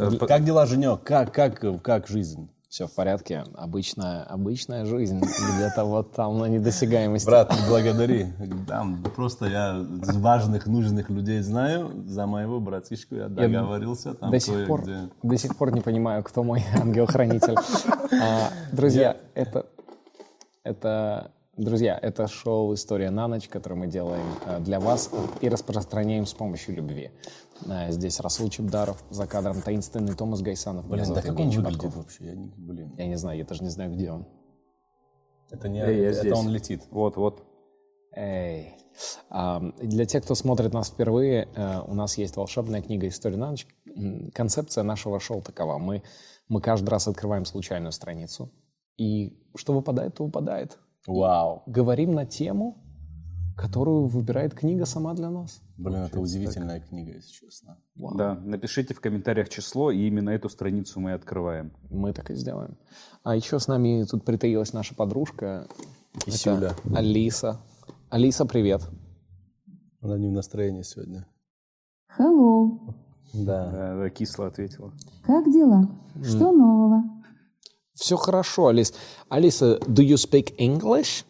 Э, Как дела, Женек? Как, как, как жизнь? Все в порядке. Обычная, обычная жизнь. Где-то вот там на недосягаемости. Брат, благодари. Там просто я важных, нужных людей знаю. За моего братишку я договорился. Там до сих, пор, до сих пор не понимаю, кто мой ангел-хранитель. А, Друзья, это, это, друзья, это шоу «История на ночь», которое мы делаем э, для вас и распространяем с помощью любви. Э, Здесь Расул Чебдаров, за кадром таинственный Томас Гайсанов. Блин, да как он выглядит вообще? Я не, блин, Я не знаю, я даже не знаю, где он. это не, Эй, я это здесь. он летит. Вот, вот. Эй. И Для тех, кто смотрит нас впервые, э, у нас есть волшебная книга «История на ночь». Концепция нашего шоу такова. Мы, мы каждый раз открываем случайную страницу. И что выпадает, то выпадает. Вау. Говорим на тему, которую выбирает книга сама для нас. Блин, это удивительная книга, если честно. Да, напишите в комментариях число, и именно эту страницу мы открываем. Мы так и сделаем. А еще с нами тут притаилась наша подружка. Это Исюля. Алиса. Алиса, привет. Она не в настроении сегодня. Hello, Да. Да, да, кисло ответила. как дела? Что нового? Все хорошо, Алис. Алиса, do you speak English?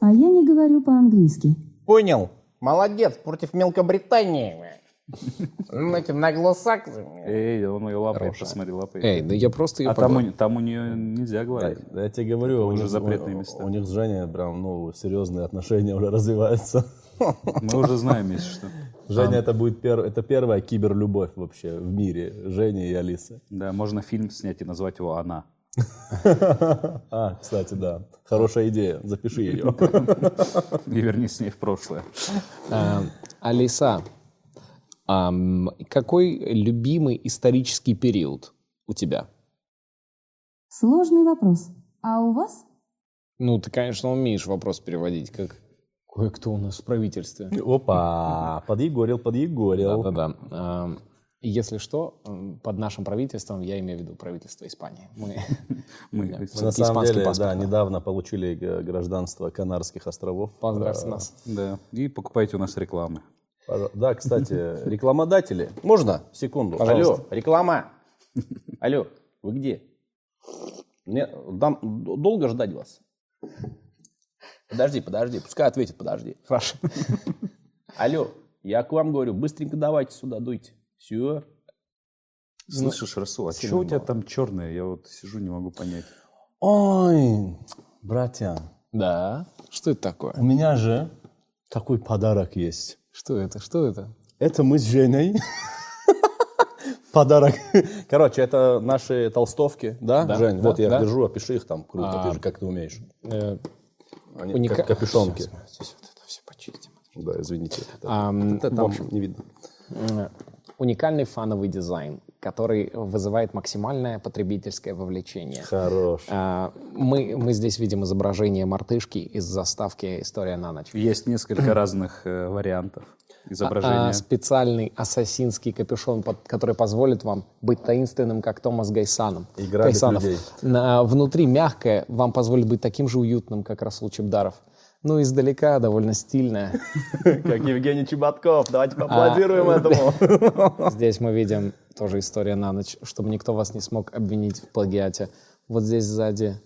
А я не говорю по-английски. Понял. Молодец, против Мелкобритании. Ну, Эти наглосаксы. Эй, он ее лапает, посмотри, лапает. Эй, да я просто ее а там у, там у нее нельзя говорить. Да, я тебе говорю, у уже них, запретные у- места. У, них с Женей прям, ну, серьезные отношения уже развиваются. Мы уже знаем, если что. Женя, это будет пер- это первая киберлюбовь вообще в мире. Женя и Алиса. Да, можно фильм снять и назвать его «Она». А, кстати, да. Хорошая идея. Запиши ее. И вернись с ней в прошлое. А, Алиса, какой любимый исторический период у тебя? Сложный вопрос. А у вас? Ну, ты, конечно, умеешь вопрос переводить, как кое-кто у нас в правительстве. Опа, подъегорил, подъегорил. Да-да-да. Если что, под нашим правительством я имею в виду правительство Испании. Мы Мы Мы на самом деле, паспорт, да, да. недавно получили г- гражданство Канарских островов. поздравьте нас. Да, и покупайте у нас рекламы. Да, кстати, рекламодатели. Можно? Секунду. Пожалуйста. Алло, реклама. Алло, вы где? Мне дам- долго ждать вас? Подожди, подожди, пускай ответит, подожди. Хорошо. Алло, я к вам говорю, быстренько давайте сюда, дуйте. Все. Слышишь, Расул, а что у тебя там черное? Я вот сижу, не могу понять. Ой, братья, Да. Что это такое? у меня же такой подарок есть. Что это? Что это? Это мы с Женей. Подарок. Короче, это наши толстовки, да, Да, Жень? да, вот я да. держу, опиши их там. Круто, А, ты же как ты умеешь. Э, Они уника- как капюшонки. Здесь вот это все почистим. Да, извините. Это, Ам, это в там общем. не видно. Уникальный фановый дизайн, который вызывает максимальное потребительское вовлечение. Хорош. А, Мы, мы здесь видим изображение мартышки из заставки «История на ночь». Есть несколько разных э, вариантов А, изображения. специальный ассасинский капюшон, под- который позволит вам быть таинственным, как Томас Гайсаном. И грабить Гайсанов. людей. На- внутри мягкое, вам позволит быть таким же уютным, как Расул Чебдаров. Ну, издалека довольно стильное. Как Евгений Чеботков. Давайте поаплодируем А, этому. Здесь мы видим тоже история на ночь, чтобы никто вас не смог обвинить в плагиате. Вот здесь сзади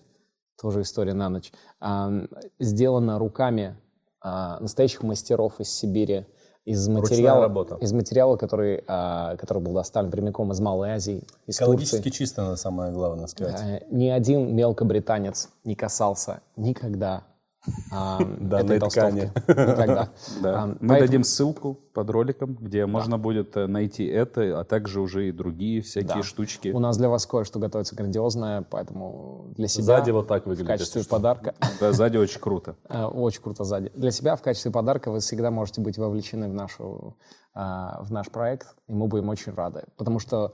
тоже история на ночь. А, сделано руками а, настоящих мастеров из Сибири, из материала, из материала, который, а, который был доставлен прямиком из Малой Азии, из Экологически Турции. чисто, надо самое главное сказать. Э, Ни один мелкобританец не касался никогда а, Данной этой толстовки. ткани. Никогда. А, Мы дадим ссылку под роликом, где можно будет э, найти это, а также уже и другие всякие штучки. У нас для вас кое-что готовится грандиозное, поэтому для себя Сзади вот так в выглядит. качестве если что. подарка, Да, сзади очень круто. э, очень круто сзади. Для себя в качестве подарка вы всегда можете быть вовлечены в нашу а, в наш проект, и мы будем очень рады, потому что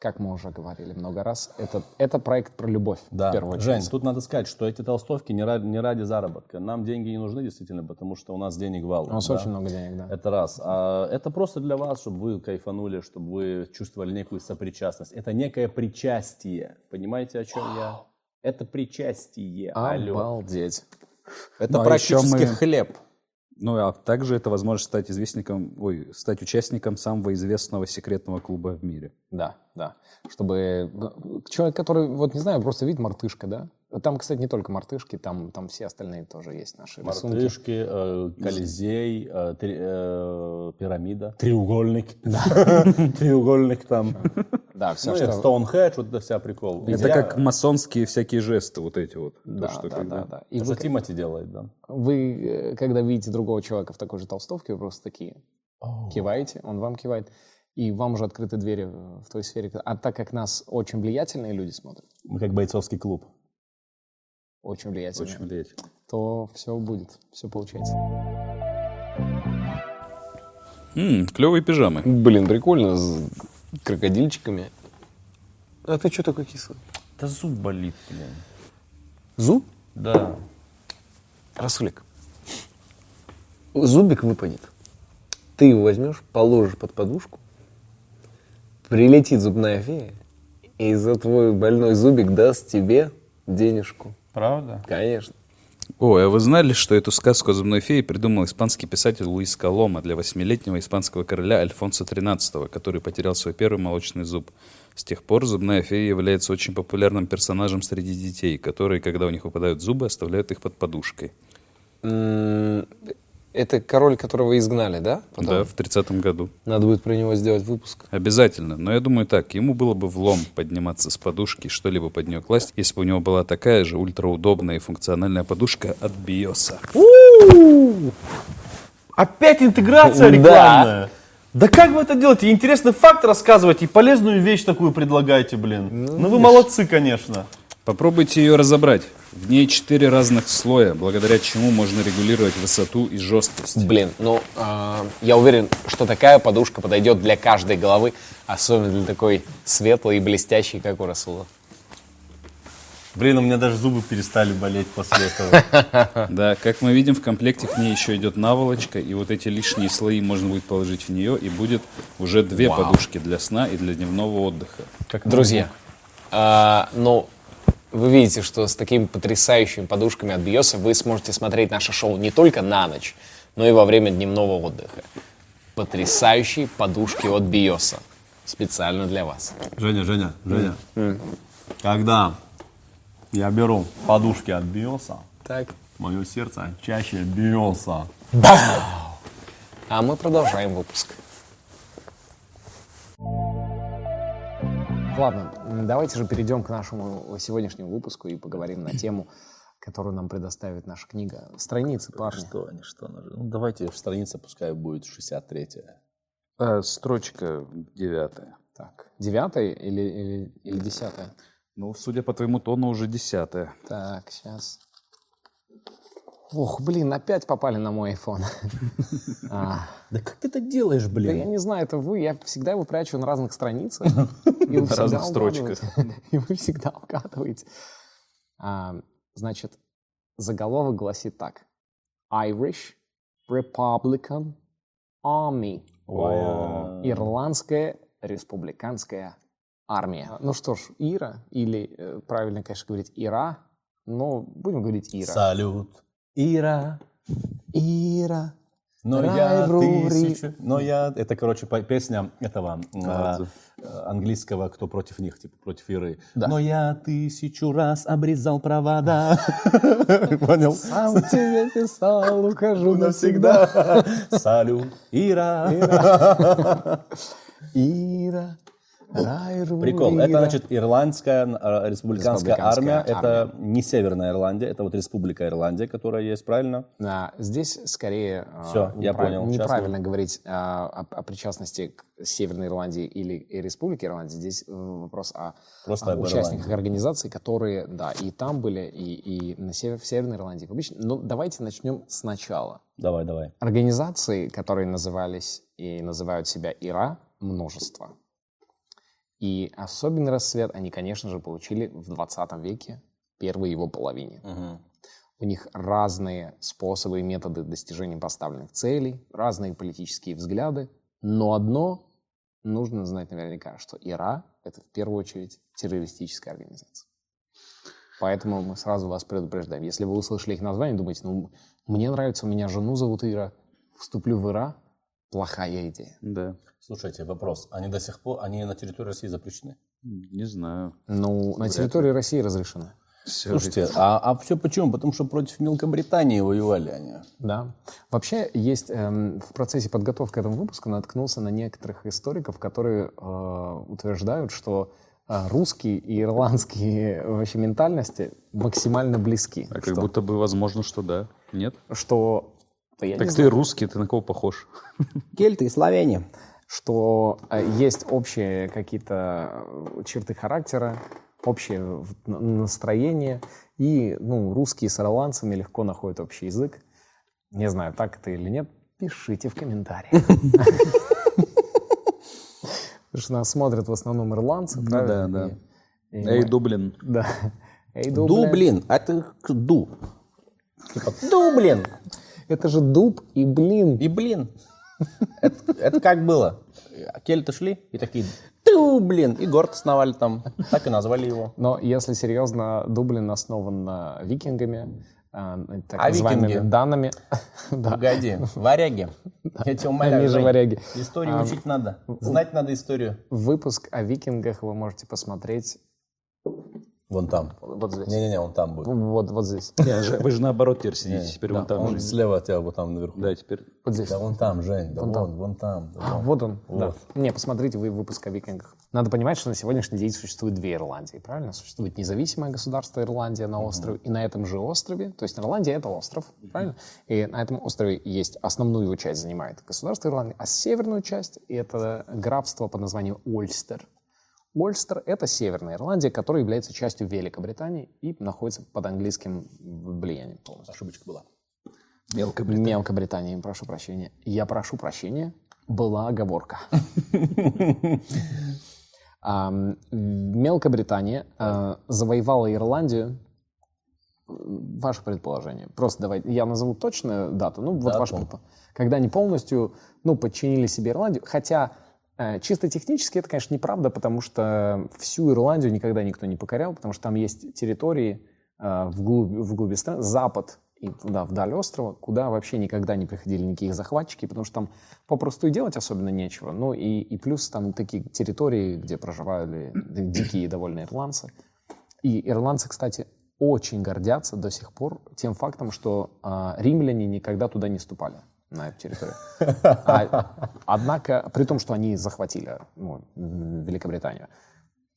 как мы уже говорили много раз, это это проект про любовь в Да, первую Жень, очередь. тут надо сказать, что эти толстовки не ради, не ради заработка. Нам деньги не нужны действительно, потому что у нас денег валом. У нас да. очень много денег, да. Это раз. А это просто для вас, чтобы вы кайфанули, чтобы вы чувствовали некую сопричастность. Это некое причастие. Понимаете, о чем я? Это причастие. Алло. Обалдеть. Это Ну, а практически мы- хлеб. Ну, а также это возможность стать известником, ой, стать участником самого известного секретного клуба в мире. Да, да. Чтобы э, человек, который, вот не знаю, просто видит мартышка, да? Там, кстати, не только мартышки, там, там все остальные тоже есть наши рисунки. Мартышки, э, Колизей, э, три- э, пирамида, треугольник. Треугольник там. Да, все, Ну, что... Стоунхедж, вот это вся прикол. Это как масонские всякие жесты вот эти вот. Да, что да, да, да. И То, вы, что Тимати делает, да. вы, э, когда видите другого человека в такой же толстовке, вы просто такие киваете, он вам кивает, и вам уже открыты двери в той сфере. А так как нас очень влиятельные люди смотрят, Мы как бойцовский клуб. Очень влиятельные, Очень влиятельно. то все будет, все получается. М, клевые пижамы. Блин, прикольно, с крокодильчиками. А ты что такой кислый? Да зуб болит, блин. Зуб? Да. Расулик. Зубик выпадет. Ты его возьмешь, положишь под подушку, прилетит зубная фея, и за твой больной зубик даст тебе денежку. Правда? Конечно. Ой, а вы знали, что эту сказку о зубной фее придумал испанский писатель Луис Колома для восьмилетнего испанского короля Альфонса XIII, который потерял свой первый молочный зуб. С тех пор зубная фея является очень популярным персонажем среди детей, которые, когда у них выпадают зубы, оставляют их под подушкой. Это король, которого изгнали, да? Потом? Да, в 30 году. Надо будет про него сделать выпуск. Обязательно. Но я думаю так, ему было бы влом подниматься с подушки, что-либо под нее класть, если бы у него была такая же ультраудобная и функциональная подушка от Биоса. Опять интеграция рекламная. Да как вы это делаете? Интересный факт рассказываете и полезную вещь такую предлагаете, блин. Ну, вы молодцы, конечно. Попробуйте ее разобрать. В ней четыре разных слоя, благодаря чему можно регулировать высоту и жесткость. Блин, ну, а, я уверен, что такая подушка подойдет для каждой головы, особенно для такой светлой и блестящей, как у Расула. Блин, у меня даже зубы перестали болеть после этого. Да, как мы видим, в комплекте к ней еще идет наволочка, и вот эти лишние слои можно будет положить в нее, и будет уже две подушки для сна и для дневного отдыха. Друзья, а, ну, вы видите, что с такими потрясающими подушками от Биоса вы сможете смотреть наше шоу не только на ночь, но и во время дневного отдыха. Потрясающие подушки от Биоса. Специально для вас. Женя, Женя, Женя. Когда я беру подушки от Биоса, Так. мое сердце чаще бьется. А мы продолжаем выпуск. Ладно, давайте же перейдем к нашему сегодняшнему выпуску и поговорим на тему, которую нам предоставит наша книга. Страницы, парни. Что они, что они? Ну, давайте страница пускай будет 63-я. А, строчка девятая. Так, девятая или, или, или десятая? Ну, судя по твоему тону, уже десятая. Так, сейчас. Ох, блин, опять попали на мой iPhone. А, Да как ты это делаешь, Да я блин? не знаю, это вы. Я всегда его прячу на разных страницах. На разных строчках. И вы всегда угадываете. А, Значит, заголовок гласит так. Irish Republican Army. Ирландская республиканская армия. Ну что ж, Ира, или э, правильно, конечно, говорить Ира, но будем говорить Ира. Салют, Ира. Ира. Но я тысячу... Но я... Это, короче, песня этого а, английского «Кто против них», типа против Иры. Но я тысячу раз обрезал провода. Понял? Сам тебе писал, ухожу навсегда. Салют, Ира. Ира, Прикол. Ира. Это, значит, ирландская э, республиканская армия. Это не Северная Ирландия, это вот Республика Ирландия, которая есть, правильно? Да, здесь скорее а, Всё, я понял. Неправильно говорить а, о, причастности к Северной Ирландии или Республике Ирландии. Здесь э, вопрос о, участниках Ирландии. организаций, которые, да, и там были, и, в Северной Ирландии. Обычно, но давайте начнем сначала. Давай, давай. Организации, которые назывались и называют себя ИРА, множество. И особенный расцвет они, конечно же, получили в 20 веке, первой его половине. У них разные способы и методы достижения поставленных целей, разные политические взгляды, но одно нужно знать наверняка, что ИРА — это в первую очередь террористическая организация. Поэтому мы сразу вас предупреждаем. Если вы услышали их название, думаете, ну, мне нравится, у меня жену зовут Ира, вступлю в Ира, плохая идея. Да. Слушайте, вопрос. Они до сих пор, они на территории России запрещены? Не знаю. Ну, на территории России разрешено. Всё Слушайте, а, а все почему? Потому что против Мелкобритании воевали они. Да. Вообще есть эм, в процессе подготовки к этому выпуску наткнулся на некоторых историков, которые э, утверждают, что э, русские и ирландские вообще ментальности максимально близки. А как будто бы возможно, что да. Нет? что да я не Так ты знаю, русский, ты на кого похож? Кельты и славяне. что э, есть общие какие-то э, черты характера, общее настроение, и ну, русские с ирландцами легко находят общий язык. Не знаю, так это или нет, пишите в комментариях. Потому что нас смотрят в основном ирландцы, правильно? да, да. И Эй, Дублин. Да. Эй, Дублин. Дублин. А это к- ду. Типа Дублин. Это же дуб и блин. И блин. Это, это как было? Кельты шли и такие Дублин. И город основали там. Так и назвали его. Но если серьезно, Дублин основан на викингами, а, так А называемыми викинги? данными. Да. Погоди. Варяги. Я тебя умоляю. Они же варяги. Историю А, учить надо. Знать надо историю. Выпуск о викингах вы можете посмотреть Вон там. вот здесь. Не-не-не, он там будет. Вот, вот здесь. Вы же наоборот теперь сидите, теперь вон там. Он Жень. слева от тебя, вот там наверху. Да, теперь. Вот здесь. Да вон там, Жень, да Вон вон, там. вон там. да А, вон. вот он. Да. Вот. Не, посмотрите вы выпуск о викингах. Надо понимать, что на сегодняшний день существует две Ирландии, правильно? Существует независимое государство Ирландия на острове, и на этом же острове, то есть Ирландия это остров, правильно? И на этом острове есть основную его часть занимает государство Ирландия, а северную часть это графство под названием Ольстер. Ольстер — это Северная Ирландия, которая является частью Великобритании и находится под английским влиянием полностью. Ошибочка была. Мелко. Мелкобритании, прошу прощения. Я прошу прощения, была оговорка. Мелкобритания а, завоевала Ирландию. Ваше предположение. Просто давайте, я назову точную дату. Ну, вот ваше Дату. предположение. Когда они полностью, ну, подчинили себе Ирландию. Хотя э, чисто технически это, конечно, неправда, потому что всю Ирландию никогда никто не покорял, потому что там есть территории э, вглубь, вглубь страны, запад и туда, вдаль острова, куда вообще никогда не приходили никакие захватчики, потому что там попросту и делать особенно нечего. Ну и, и плюс там такие территории, где проживали дикие довольно ирландцы. И ирландцы, кстати, очень гордятся до сих пор тем фактом, что а, римляне никогда туда не ступали на эту территорию. А- однако, при том, что они захватили ну, Великобританию.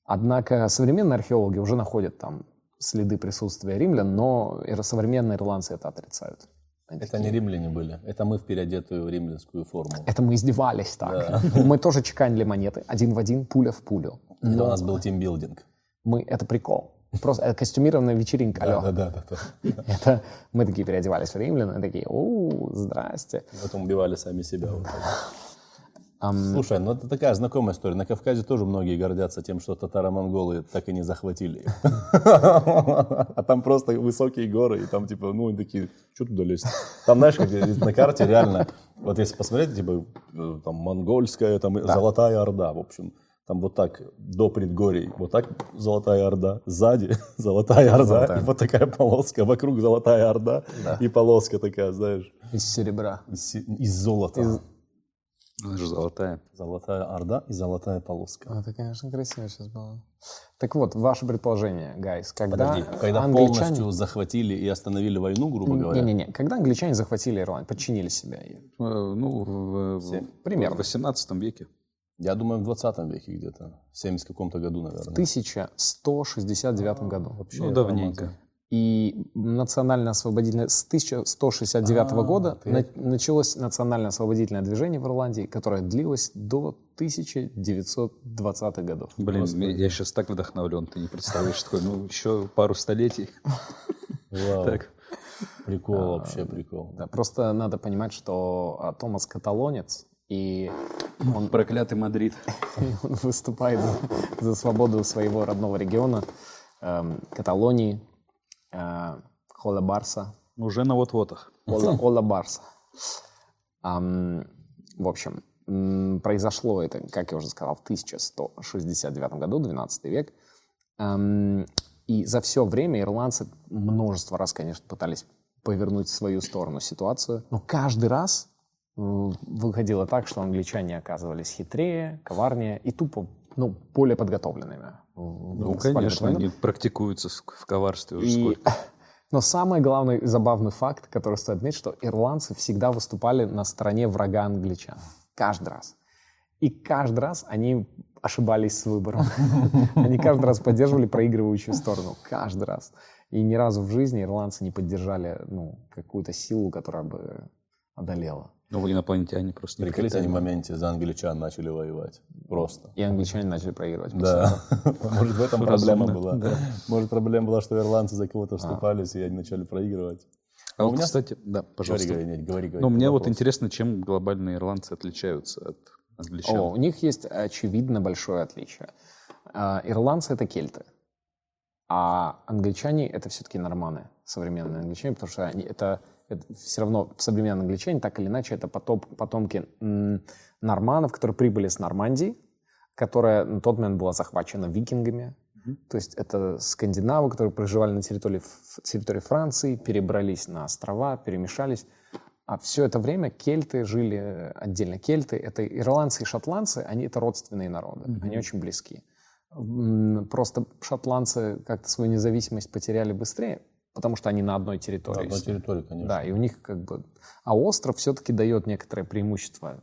Однако современные археологи уже находят там следы присутствия римлян, но современные ирландцы это отрицают. Они Это такие, не римляне были, это мы в переодетую римлянскую форму. Это мы издевались так. Мы тоже чеканили монеты один в один, пуля в пулю. Это у нас был тимбилдинг. Мы, это прикол. Просто это костюмированная вечеринка. алло. Да-да-да. Это мы такие переодевались в римлян и такие, у здрасте. Потом убивали сами себя. вот Слушай, ну это такая знакомая история. На Кавказе тоже многие гордятся тем, что татаро-монголы так и не захватили. А там просто высокие горы, и там типа, ну, и такие, что туда лезть? Там, знаешь, как на карте реально, вот если посмотреть, типа, э, там, монгольская, там, Золотая Орда, в общем, там вот так до предгорий, вот так Золотая Орда, сзади Золотая Орда, Золотая. и вот такая полоска, вокруг Золотая Орда, и полоска такая, знаешь, из серебра. из, из золота. Она же золотая. Золотая Орда и Золотая полоска. Это, конечно, красиво сейчас было. Так вот, ваше предположение, гайс, когда Подожди, когда англичане... полностью захватили и остановили войну, грубо говоря, Не-не-не, когда англичане захватили Ирландию, подчинили себя ей. Э, Ну, в, в- Примерно. в 18 веке. Я думаю, в 20 веке где-то, в 70 каком-то году, наверное. В 1169 году. Ну, давненько. И национально-освободительное... С 1169 А, года ты- на- началось национально-освободительное движение в Ирландии, которое длилось до 1920-х годов. Блин, я сейчас так вдохновлен, ты не представляешь, такой, ну, еще пару столетий. Вау. Так. Прикол, вообще прикол. Да, просто надо понимать, что а, Томас каталонец, и он, Проклятый Мадрид. он выступает за, свободу своего родного региона, эм, Каталонии, э, Хола Барса, Уже на вот-вотах. Ола, Ола Барса. В общем, произошло это, как я уже сказал, в 1169 году, 12 век. И за все время ирландцы множество раз, конечно, пытались повернуть в свою сторону ситуацию, но каждый раз выходило так, что англичане оказывались хитрее, коварнее и тупо ну, более подготовленными. Ну, конечно, они практикуются в коварстве уже И- сколько. Но самый главный забавный факт, который стоит отметить, что ирландцы всегда выступали на стороне врага англичан. Каждый раз. И каждый раз они ошибались с выбором. Они каждый раз поддерживали проигрывающую сторону. Каждый раз. И ни разу в жизни ирландцы не поддержали ну, какую-то силу, которая бы одолела. Ну, инопланетяне просто не Приколите, они в моменте за англичан начали воевать. Просто. И англичане начали проигрывать. Да. Может, в этом проблема была. Может, проблема была, что ирландцы за кого-то вступались, и они начали проигрывать. А вот, меня- кстати, да, пожалуйста. говори, говори, говори. Ну, мне вот интересно, чем глобальные ирландцы отличаются от англичан. О, у них есть очевидно большое отличие. А, Ирландцы — это кельты, а англичане — это все-таки норманы, современные англичане, потому что они, это, все равно современные англичане, так или иначе, это потоп- потомки норманов, которые прибыли с Нормандии, которая на тот момент была захвачена викингами. То есть это скандинавы, которые проживали на территории, территории Франции, перебрались на острова, перемешались. А все это время кельты жили отдельно. Кельты — это ирландцы и шотландцы, они — это родственные народы, они очень близки. М, Просто шотландцы как-то свою независимость потеряли быстрее, потому что они на одной На территории. одной территории, конечно. Да, и у них как бы... А остров все-таки дает некоторое преимущество.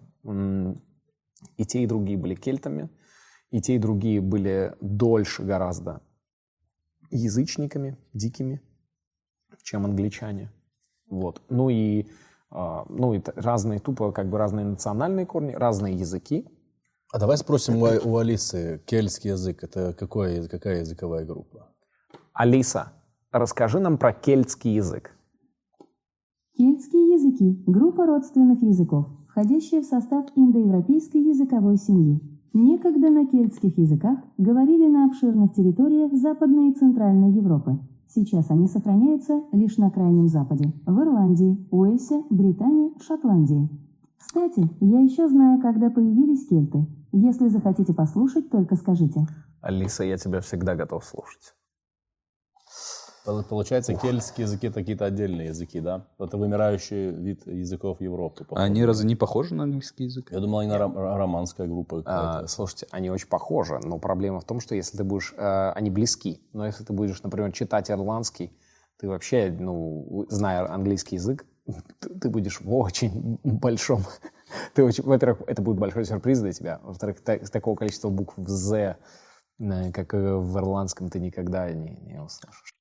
И те, и другие были кельтами, и те, и другие были дольше гораздо язычниками, дикими, чем англичане. Вот. Ну и, а, ну и разные, тупо как бы разные национальные корни, разные языки. А давай спросим у, у Алисы, кельтский язык, это какой, какая языковая группа? Алиса, расскажи нам про кельтский язык. Кельтские языки – группа родственных языков, входящая в состав индоевропейской языковой семьи. Некогда на кельтских языках говорили на обширных территориях Западной и Центральной Европы. Сейчас они сохраняются лишь на Крайнем Западе, в Ирландии, Уэльсе, Британии, Шотландии. Кстати, я еще знаю, когда появились кельты. Если захотите послушать, только скажите. Алиса, я тебя всегда готов слушать. Пол- Получается, кельтские языки это какие-то отдельные языки, да? Это вымирающий вид языков Европы. Походу. они разве не похожи на английский язык? Я думал, они ром- романская группа А, какая-то. слушайте, они очень похожи, но проблема в том, что если ты будешь, э, они близки, но если ты будешь, например, читать ирландский, ты вообще, ну, зная английский язык, ты, будешь в очень большом, ты очень, во-первых, это будет большой сюрприз для тебя, во-вторых, та- такого количества букв в «з», э, как э, в ирландском, ты никогда не, не услышишь.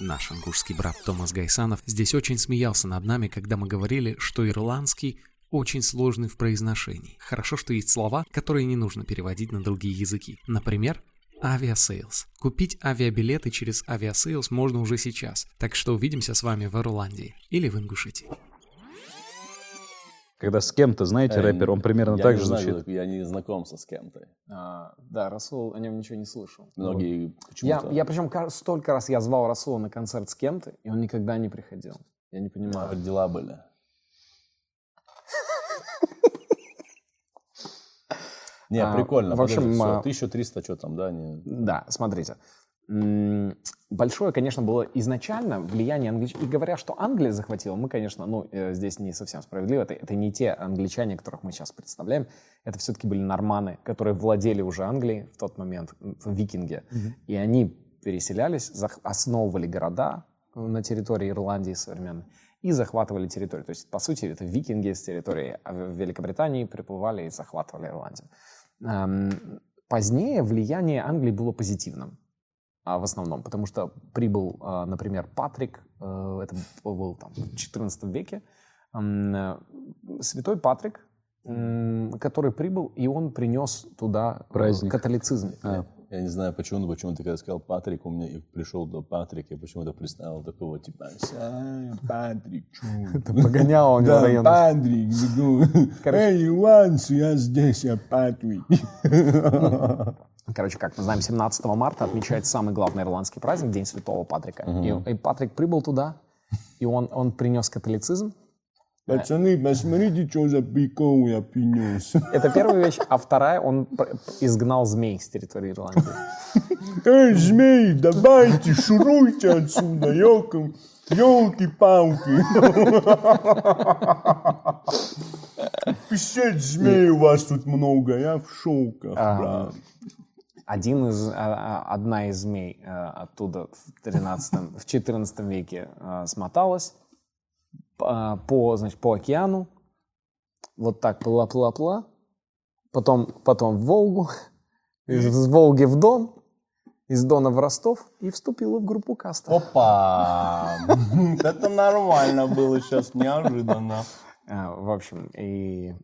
Наш ингушский брат Томас Гайсанов здесь очень смеялся над нами, когда мы говорили, что ирландский очень сложный в произношении. Хорошо, что есть слова, которые не нужно переводить на другие языки. Например, Aviasales. Купить авиабилеты через Aviasales можно уже сейчас, так что увидимся с вами в Ирландии или в Ингушетии. Когда с кем-то, знаете, Э, рэпер, он примерно я так же знаю, звучит. Я не знакомся с кем-то. А, да, Расул о нем ничего не слышал. Многие Я, почему-то... я причем ка- столько раз я звал Расула на концерт с кем-то, и он никогда не приходил. Я не понимаю. Может, дела были. Не, А, прикольно. в общем, Подожди, всё, а- 1300, что там, да? Не... Да, смотрите. Большое, конечно, было изначально влияние англичан. И говоря, что Англия захватила, мы, конечно, ну, э, здесь не совсем справедливо. Это, это не те англичане, которых мы сейчас представляем. Это все-таки были норманы, которые владели уже Англией в тот момент, викинги. И они переселялись, зах- основывали города на территории Ирландии современной и захватывали территорию. То есть, по сути, это викинги с территории а Великобритании приплывали и захватывали Ирландию. Эм, Позднее влияние Англии было позитивным а, в основном, потому что прибыл, а, например, Патрик, э, это был там, в XIV веке, э, святой Патрик, который прибыл, и он принес туда э, Праздник. католицизм. Я, я не знаю, почему, но почему ты когда сказал Патрик, у меня и пришел до Патрик, я почему-то представил такого типа «Ся, Патрик, чу». Погонял у него Да, район. Патрик, бегу. Эй, Иванс, я здесь, я Патрик. Короче, как мы знаем, 17 марта отмечается самый главный ирландский праздник, День Святого Патрика. И, и Патрик прибыл туда, и он, он принес католицизм, Пацаны, посмотрите, что за прикол я принес. Это первая вещь. А вторая, он изгнал змей с территории Ирландии. Эй, змей, давайте, шуруйте отсюда, елки, елки-палки. Писать змей у вас тут много, я в шоках, А, брат. Один из, а, а, одна из змей э, оттуда в 13 в 14 веке э, смоталась по, по, значит, по океану, вот так плыла-плыла-плыла, потом, потом в Волгу, из Волги в Дон, из Дона в Ростов и вступила в группу каста. Опа! Это нормально было сейчас, неожиданно. В общем, и,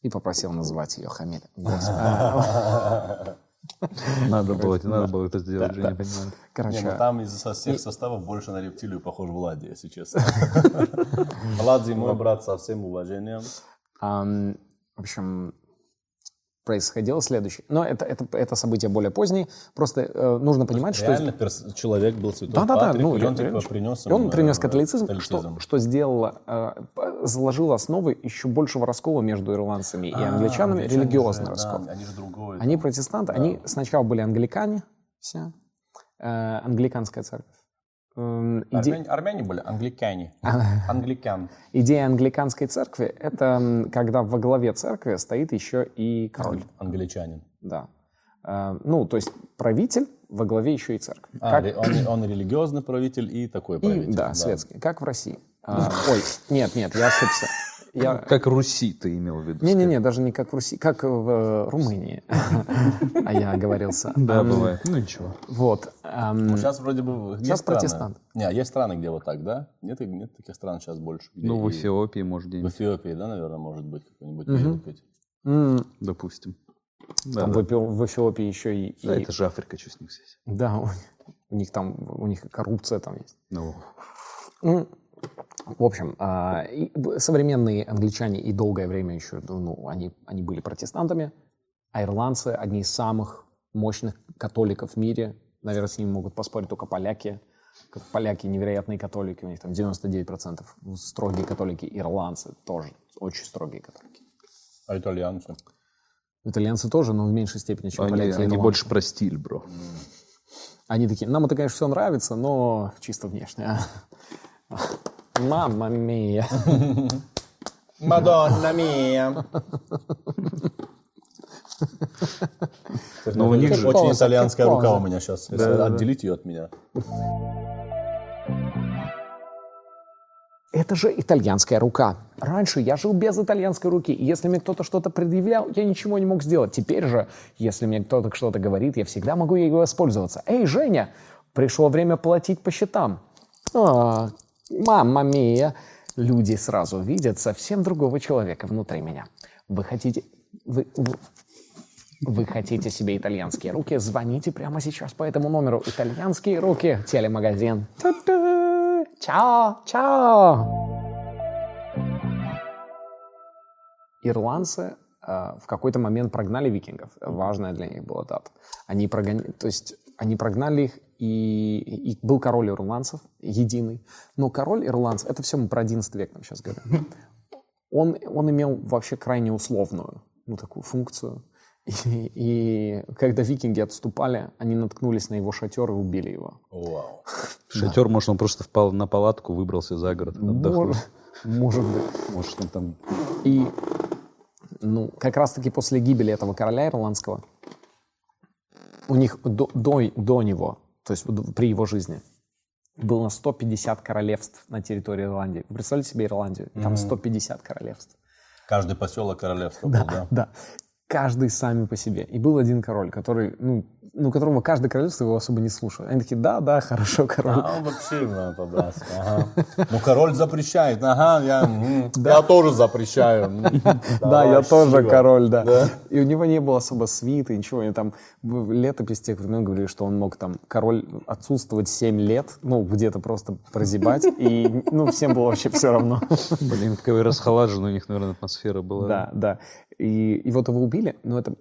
и попросил называть ее Хамиль. Надо было, надо было это сделать, Женя, понимаю. Не, Короче, ну там из со всех составов больше на рептилию похож Влади, если честно. Влади, мой брат, со всем уважением. в общем, происходило следующее. Но это, это, это событие более позднее. Просто э, нужно понимать, что... Реально перс- человек был святой Да, да, да. Патрик, Ну, и он типа реально. принес И он им, принес э, католицизм, католицизм. Что, что сделало, э, заложило основы еще большего раскола между ирландцами и А, англичанами, англичане религиозный же, раскол. да, Они же другой. Они протестанты, они сначала были англикане, все, э, англиканская церковь. Эм, иде- Армяне, армяне были англикане. Англикан. Идея англиканской церкви – это когда во главе церкви стоит еще и король. Англичанин. Да. Э, Ну, то есть правитель во главе еще и церковь. А, Как- он, он религиозный правитель и такой и- правитель. да, светский. Как в России. А, ой, нет, нет, я ошибся. Я... Как Руси ты имел в виду? Не-не-не, даже не как в Руси, как в э, Румынии. А я оговорился. Да, бывает. Ну ничего. Вот. ам, Ну, сейчас вроде бы... Сейчас протестант. Не, есть страны, где вот так, да? Нет, нет таких стран сейчас больше. где Ну, в Эфиопии, может, В где-нибудь, Эфиопии, да, наверное, может быть, какой-нибудь допустим. Там в в Эфиопии еще и... Это же Африка, что с них здесь. Да, у них там, у них коррупция там есть. Ну, Ну, в общем, а, современные англичане и долгое время еще, ну, они, они были протестантами, а ирландцы одни из самых мощных католиков в мире. Наверное, с ними могут поспорить только поляки. Поляки невероятные католики, у них там 99% строгие католики, ирландцы тоже очень строгие католики. А итальянцы? Итальянцы тоже, но в меньшей степени, чем они, поляки. они Голландцы. больше про стиль, бро. Они такие, нам это, конечно, все нравится, но чисто внешне. Мамма мия. Мадонна мия! Но у них же- Очень итальянская рука у меня сейчас. Отделить ее от меня. Это же итальянская рука. Раньше я жил без итальянской руки, и если мне кто-то что-то предъявлял, я ничего не мог сделать. Теперь же, если мне кто-то что-то говорит, я всегда могу ей воспользоваться. Эй, Женя, пришло время платить по счетам. А, мамма мия. Люди сразу видят совсем другого человека внутри меня. Вы хотите... Вы- вы хотите себе итальянские руки? Звоните прямо сейчас по этому номеру. Итальянские руки. Телемагазин. Ту-ду. Чао, чао. Ирландцы э, в какой-то момент прогнали викингов. Важная для них была дата. Они, прогони- то есть, они прогнали их, и, и был король ирландцев, единый. Но король ирландцев, это все мы про 11 век нам сейчас говорим, он, он имел вообще крайне условную, ну, такую функцию. И, и когда викинги отступали, они наткнулись на его шатер и убили его. Вау. Шатер, может, он просто впал на палатку, выбрался за город, отдохнул. Может, может быть. Может, он там... И, ну, как раз-таки после гибели этого короля ирландского, у них до, до, до него, то есть при его жизни, было 150 королевств на территории Ирландии. Вы представляете себе Ирландию? Там 150 королевств. Каждый поселок королевства был, да? Да. Каждый сами по себе. И был один король, который, ну, ну, которого каждое королевство его особо не слушало. Они такие, да, да, хорошо, король. А он вообще ну, по-братски, ага. Ну, король запрещает, ага, я, м, я тоже запрещаю. Да, я тоже король, да. Да. И у него не было особо свиты, ничего. И там в летопись тех времен говорили, что он мог там, король, отсутствовать 7 лет, ну, где-то просто прозябать, и, ну, всем было вообще все равно. Блин, какая расхолаженная у них, наверное, атмосфера была. Да, да. И, и вот его убили, но это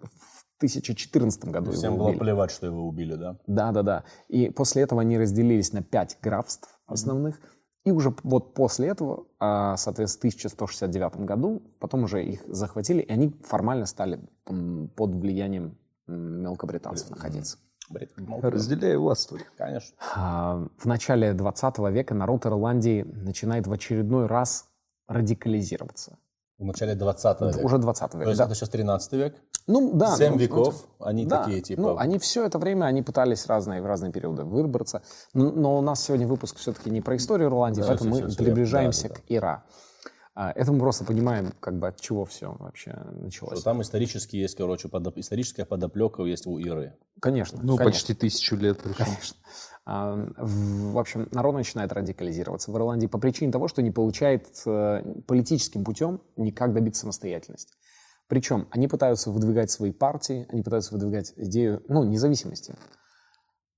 в 1014 году Всем его было убили. плевать, что его убили, да? Да, да, да. И после этого они разделились на пять графств основных. И уже вот после этого, а, соответственно, в 1169 году, потом уже их захватили, и они формально стали под влиянием мелкобританцев находиться. Разделяй властвуй. Конечно. А, В начале 20 века народ Ирландии начинает в очередной раз радикализироваться. В начале 20 века. Уже 20 То века, есть да. это сейчас 13 век. Ну, да. Семь ну, веков, ну, они да. такие, типа... Ну, они все это время, они пытались разные, в разные периоды выбраться. Но, но у нас сегодня выпуск все-таки не про историю Ирландии, Да, поэтому всё, мы всё, приближаемся да, да, к Ира. А, Это мы просто понимаем, как бы от чего все вообще началось. Что там исторически есть, короче, подоп- историческая подоплека есть у Иры. Конечно. Ну, конечно. почти тысячу лет. причем. Конечно. А, В в общем, народ начинает радикализироваться в Ирландии по причине того, что не получает э, политическим путем никак добиться самостоятельности. Причем они пытаются выдвигать свои партии, они пытаются выдвигать идею ну, независимости.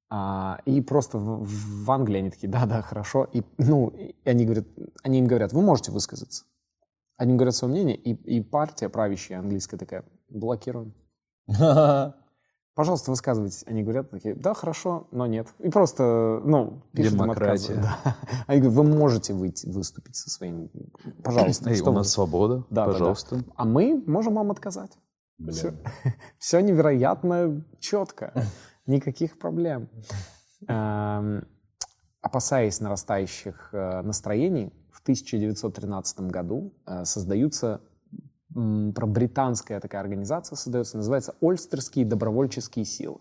А, и просто в, в Англии они такие, да-да, хорошо. И, ну, и они, говорят, они им говорят, вы можете высказаться. Они им говорят свое мнение, и, и партия правящая английская такая, блокируем. Пожалуйста, высказывайтесь. Они говорят такие, да, хорошо, но нет. И просто, ну, пишут им Демократия. отказы. Да. Они говорят, вы можете выйти, выступить со своим, пожалуйста. Эй, что у вы- нас свобода, Да, да, да. пожалуйста. А мы можем вам отказать. Все, Блин. все невероятно четко. Никаких проблем. Эм, Опасаясь нарастающих э, настроений, в 1913 году э, создаются про британская такая организация создается, называется Ольстерские добровольческие силы.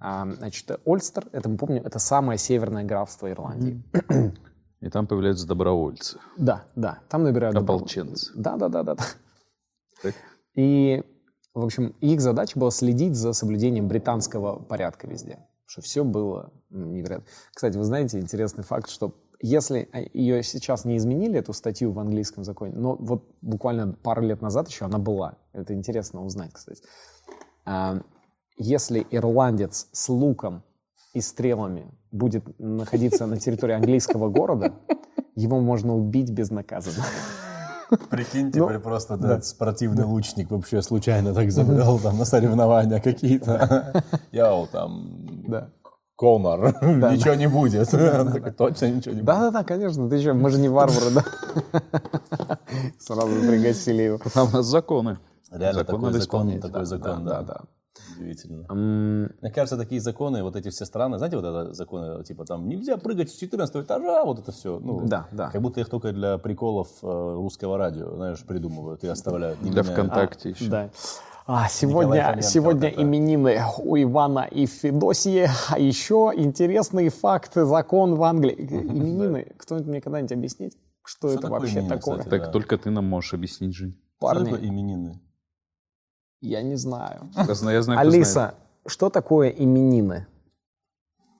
А, Значит, Ольстер, это мы помним, это самое северное графство Ирландии. И там появляются добровольцы. Да, да, там набирают Ополченцы. Да, да, да, да. Так. И, в общем, их задача была следить за соблюдением британского порядка везде. Что все было невероятно. Кстати, вы знаете интересный факт, что если э, ее сейчас не изменили, эту статью в английском законе, но вот буквально пару лет назад еще она была. Это интересно узнать, кстати. А, Если ирландец с луком и стрелами будет находиться на территории английского города, его можно убить безнаказанно. Прикинь, Ну, просто да, спортивный лучник вообще случайно так забрел там на соревнования какие-то. Я там Да. Конор, ничего не будет. Он такой, точно ничего не будет. Да-да-да, конечно. Ты что, мы же не варвары, да? Сразу пригласили его. Там у нас законы. Реально Закон такой закон, исполнять. такой закон, да. Да-да. Удивительно. М, Мне кажется, такие законы, вот эти все страны, знаете, вот это законы, типа там нельзя прыгать с 14 этажа, вот это все. Ну, Да, да. Как будто их только для приколов э, русского радио, знаешь, придумывают и оставляют. Для меняют. ВКонтакте еще. Да. А, сегодня, сегодня вот именины у Ивана и Федосии, а еще интересные факты, закон в Англии. Именины, кто-нибудь мне когда-нибудь объяснит, что, это такое вообще именины, такое? кстати? Так Да. только ты нам можешь объяснить, Жень. Что такое Парни, именины? я не знаю. Я знаю, я знаю, кто знает. Алиса, что такое именины?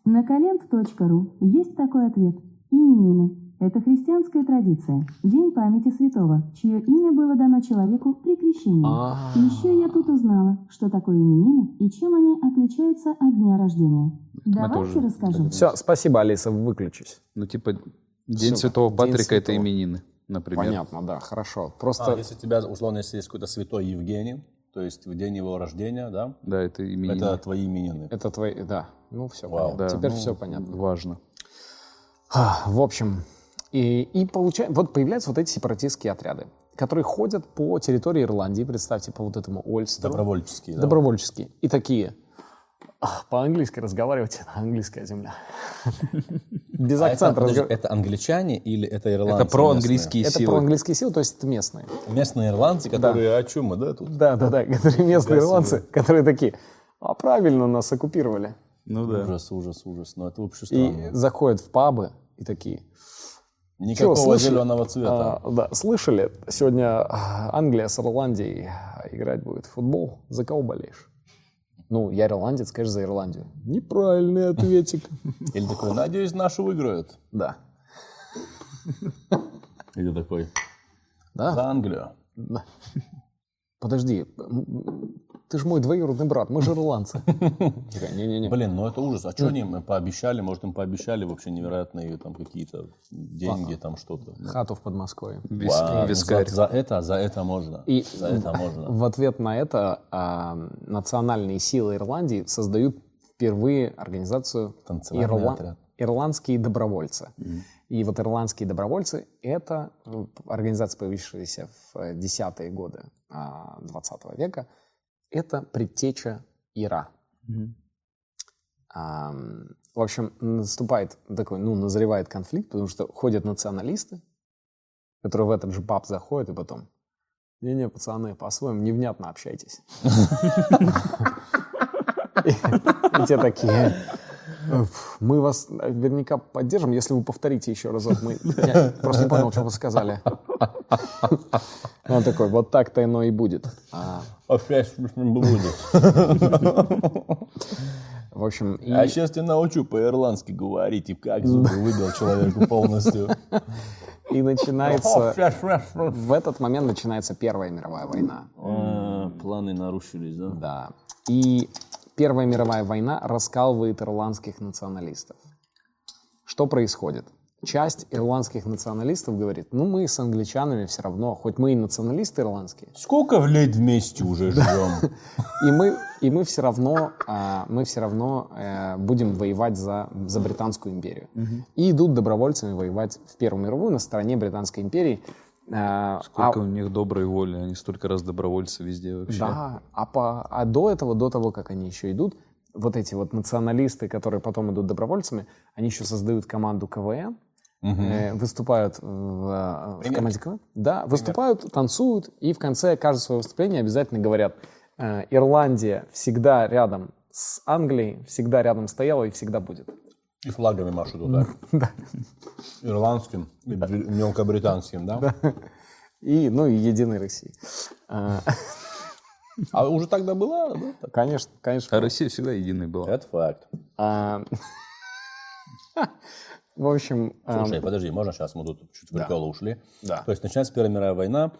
На kalend.ru есть такой ответ. Именины – это христианская традиция, день памяти святого, чье имя было дано человеку при крещении. А. И еще я тут узнала, что такое именины и чем они отличаются от дня рождения. Давайте тоже расскажу. Все, спасибо, Алиса, выключись. Ну, типа, День Всё, Святого День Патрика это именины, например. Понятно, да, хорошо. А, Просто если у тебя, условно, если есть какой-то святой Евгений, то есть в день его рождения, да, Да, это именины. это твои именины. это твои, да, ну все Вау. понятно. Да, Теперь ну, все понятно. Важно. А, В общем, и, и получается, вот появляются вот эти сепаратистские отряды, которые ходят по территории Ирландии, представьте, по вот этому Ольстеру. Добровольческие, да? Добровольческие. И такие, «А, по-английски разговаривайте, это английская земля. Без А это, акцента разговаривать. это англичане или это ирландцы? Это про английские Это силы. про английские силы, то есть это местные. Местные ирландцы, которые, о чем мы, да, тут? Да, да, да, которые местные ирландцы, которые такие, а правильно нас оккупировали. Ну да. Ужас, ужас, ужас. Но это вообще И странно. заходят в пабы и такие, Никакого слышали? зеленого цвета. А, да, слышали, сегодня а, Англия с Ирландией играть будет в футбол. За кого болеешь? Ну, я ирландец, конечно, за Ирландию. Неправильный ответик. Или такой, надеюсь, нашу выиграют. Да. Или такой, Да? за Англию. Да. Подожди, ты же мой двоюродный брат, мы же ирландцы. Не-не-не. Блин, ну это ужас. А что они им пообещали? Может, им пообещали вообще невероятные там какие-то деньги, там что-то. Хату в Подмосковье. Вискарь. За, это, за это можно. И за это можно. в ответ на это а, национальные силы Ирландии создают впервые организацию. Ирландские добровольцы. И вот ирландские добровольцы — это ну, организация, появившаяся в э, десятые годы а, 20 века. Это предтеча ИРА. Ам, В общем, наступает такой, ну, назревает конфликт, потому что ходят националисты, которые в этот же паб заходят и потом, не-не, пацаны, по-своему невнятно общайтесь. И те такие, «Уф, мы вас наверняка поддержим, если вы повторите еще разок. Мы... Я просто не понял, что вы сказали. Он такой, вот так-то оно и будет. А, будет. В общем, и- А сейчас тебя научу по-ирландски говорить, и как зубы выбил человеку полностью. и начинается... В этот момент начинается Первая мировая война. А, Планы нарушились, да? Да. И Первая мировая война раскалывает ирландских националистов. Что происходит? Часть ирландских националистов говорит, ну мы с англичанами все равно, хоть мы и националисты ирландские, Сколько лет вместе уже живем? и мы, и мы все равно, а, мы все равно э, будем воевать за, за Британскую империю. И идут добровольцами воевать в Первую мировую на стороне Британской империи. А, Сколько а- у них доброй воли, они столько раз добровольцы везде вообще. Да, а, по, а до этого, до того, как они еще идут, вот эти вот националисты, которые потом идут добровольцами, они еще создают команду КВН, э, выступают в, в команде КВН. Да, выступают, танцуют, и в конце каждого своего выступления обязательно говорят, э, Ирландия всегда рядом с Англией, всегда рядом стояла и всегда будет. И флагами машут вот так. Ирландским и бри- мелкобританским, да? И, ну, и Единой России. А, А уже тогда была? да? Конечно, конечно. А Россия всегда единой была. Это факт. А, В общем, а, Слушай, подожди, можно сейчас мы тут чуть в приколы ушли? Да. То есть начинается Первая мировая война,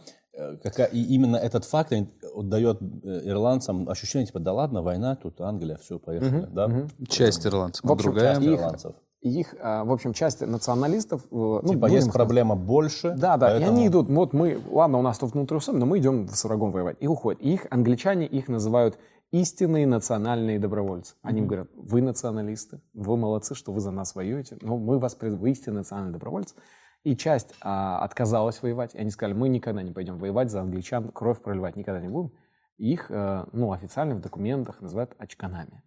и именно этот факт э, дает э, ирландцам ощущение, типа, да ладно, война, тут Англия, все, поехали, да? Часть ирландцев, В общем, другая... Часть их- ирландцев. их, а, в общем, часть националистов, э, ну, Типа, есть их проблема больше. Да, да, и поэтому- они идут, вот мы, ладно, у нас тут внутри усом, но мы идем с врагом воевать. И уходят. И их, англичане их называют истинные национальные добровольцы. Они им говорят, вы националисты, вы молодцы, что вы за нас воюете, но мы вас, приз- вы истинные национальные добровольцы. И часть а, отказалась воевать, и они сказали, мы никогда не пойдем воевать за англичан, кровь проливать никогда не будем. И их, э, ну, официально в документах называют очканами.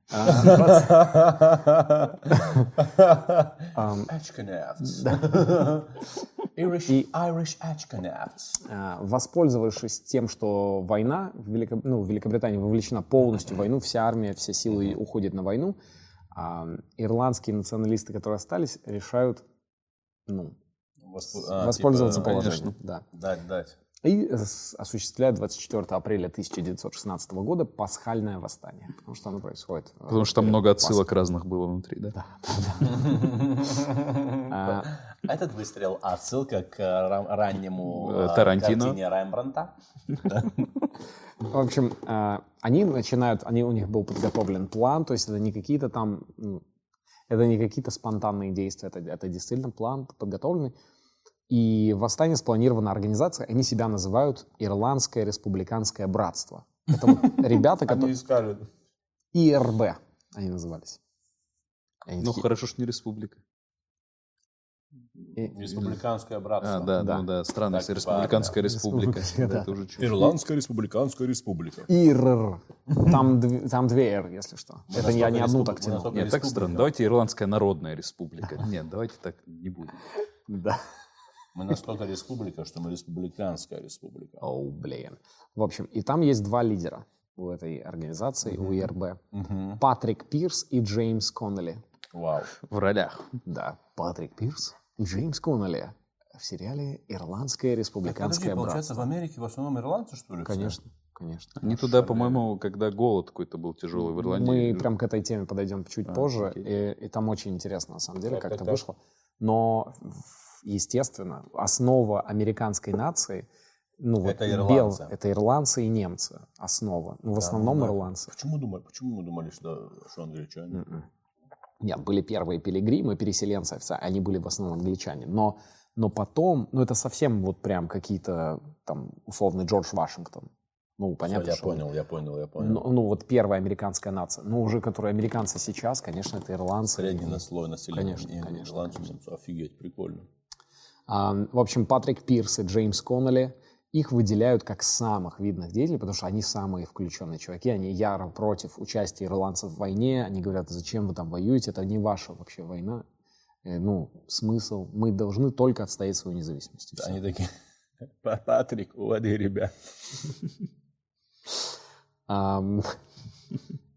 А, Ashkenazs. Irish, Ashkenazs. А, воспользовавшись тем, что война в, Велико- ну, в Великобритании вовлечена полностью в войну, вся армия, все силы уходят на войну, а, ирландские националисты, которые остались, решают ну, Воспо- а, воспользоваться типа, положением. Да. Дать, дать. И осуществляют 24 апреля 1916 года пасхальное восстание, потому что оно происходит. э, Потому что там много отсылок разных было внутри, да? А, Этот выстрел отсылка к ра- раннему Э, а, Тарантино. картине Рембранта. В общем, э, они начинают, они, у них был подготовлен план, то есть это не какие-то там, ну, это не какие-то спонтанные действия, это, это действительно план подготовленный. И восстание спланировано организацией, они себя называют Ирландское республиканское братство. Это вот ребята, которые... Они скажут. ИРБ они назывались. Они Ну, такие, хорошо, что не республика. «Э, Республиканское братство. А, да, Да. ну да, странно, Так, если республиканская да. республика. Республика, Да. Это уже. Ирландская республиканская республика. ИРР. Там, там две «Р», если что. Это я не одну так мы тянул. Нет, так странно. Давайте Ирландская народная республика. Нет, давайте так не будем. Да. Мы настолько республика, что мы республиканская республика. Оу, блин. В общем, и там есть два лидера у этой организации, у ИРБ. Патрик Пирс и Джеймс Коннелли. Вау. В ролях. Да, Патрик Пирс и Джеймс Коннелли в сериале «Ирландское республиканское получается, братство». в Америке в основном ирландцы, что ли? все? Конечно, конечно. Они туда, по-моему, когда голод какой-то был тяжелый в Ирландии. Мы прям к этой теме подойдем чуть позже, и, и там очень интересно, на самом деле, как это так. вышло. Но, в- естественно, основа американской нации, ну, вот Это бел- ирландцы. это ирландцы и немцы, основа. Ну, в основном да. ирландцы. Почему, думали, почему мы думали, что, что англичане? М-м. Нет, были первые пилигримы, переселенцы, они были в основном англичане. Но, но потом, ну это совсем вот прям какие-то там условный Джордж Вашингтон. Ну, понятно, я что... понял, я понял, я понял. Ну, ну, вот первая американская нация. Ну, уже которые американцы сейчас, конечно, это ирландцы. Средний на слой населения. Конечно, И конечно, ирландцы, конечно. Офигеть, прикольно. А, в общем, Патрик Пирс и Джеймс Коннелли, их выделяют как самых видных деятелей, потому что они самые включенные чуваки, они яро против участия ирландцев в войне, они говорят, зачем вы там воюете, это не ваша вообще война. Э, Ну, смысл, мы должны только отстоять свою независимость. всё. Они такие, «Па- Патрик, уводи ребят.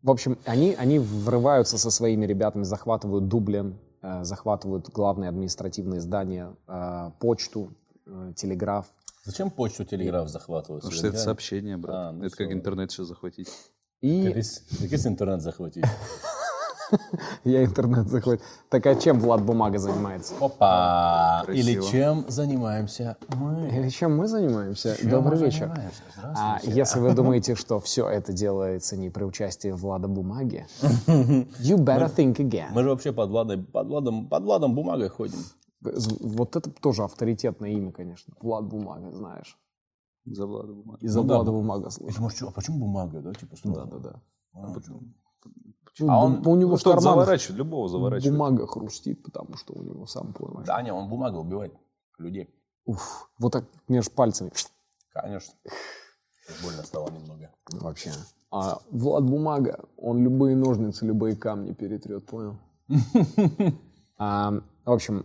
В общем, они, они врываются со своими ребятами, захватывают Дублин, захватывают главные административные здания, э, почту, э, телеграф. Зачем почту телеграф захватывают? Потому что это сообщение, брат. А, ну это как всё. интернет сейчас захватить. И Якийсь интернет захватить. я интернет захватил. Так а чем Влад Бумага занимается? Опа! Красиво. Или чем занимаемся мы? Или чем мы занимаемся? Чем Добрый мы вечер. занимаемся? А Здравствуйте. если вы думаете, что все это делается не при участии Влада Бумаги, you better think again. Мы же вообще под Владом, под Владом, под Владом бумагой ходим. Вот это тоже авторитетное имя, конечно. Влад Бумага, знаешь. За Влада бумага. Из-за Ну да, Влада бу- Бумага слышал. думаю, что, а почему бумага, да? Типа, Да, да, да. А, почему? А он, у него Ну, в что-то карманах заворачивает, любого заворачивает. бумага хрустит, потому что у него сам понимаешь. Да, не, он бумага убивает людей. Уф, вот так между пальцами Конечно. Больно стало немного. вообще. А Влад Бумага, он любые ножницы, любые камни перетрет, понял? А, в общем,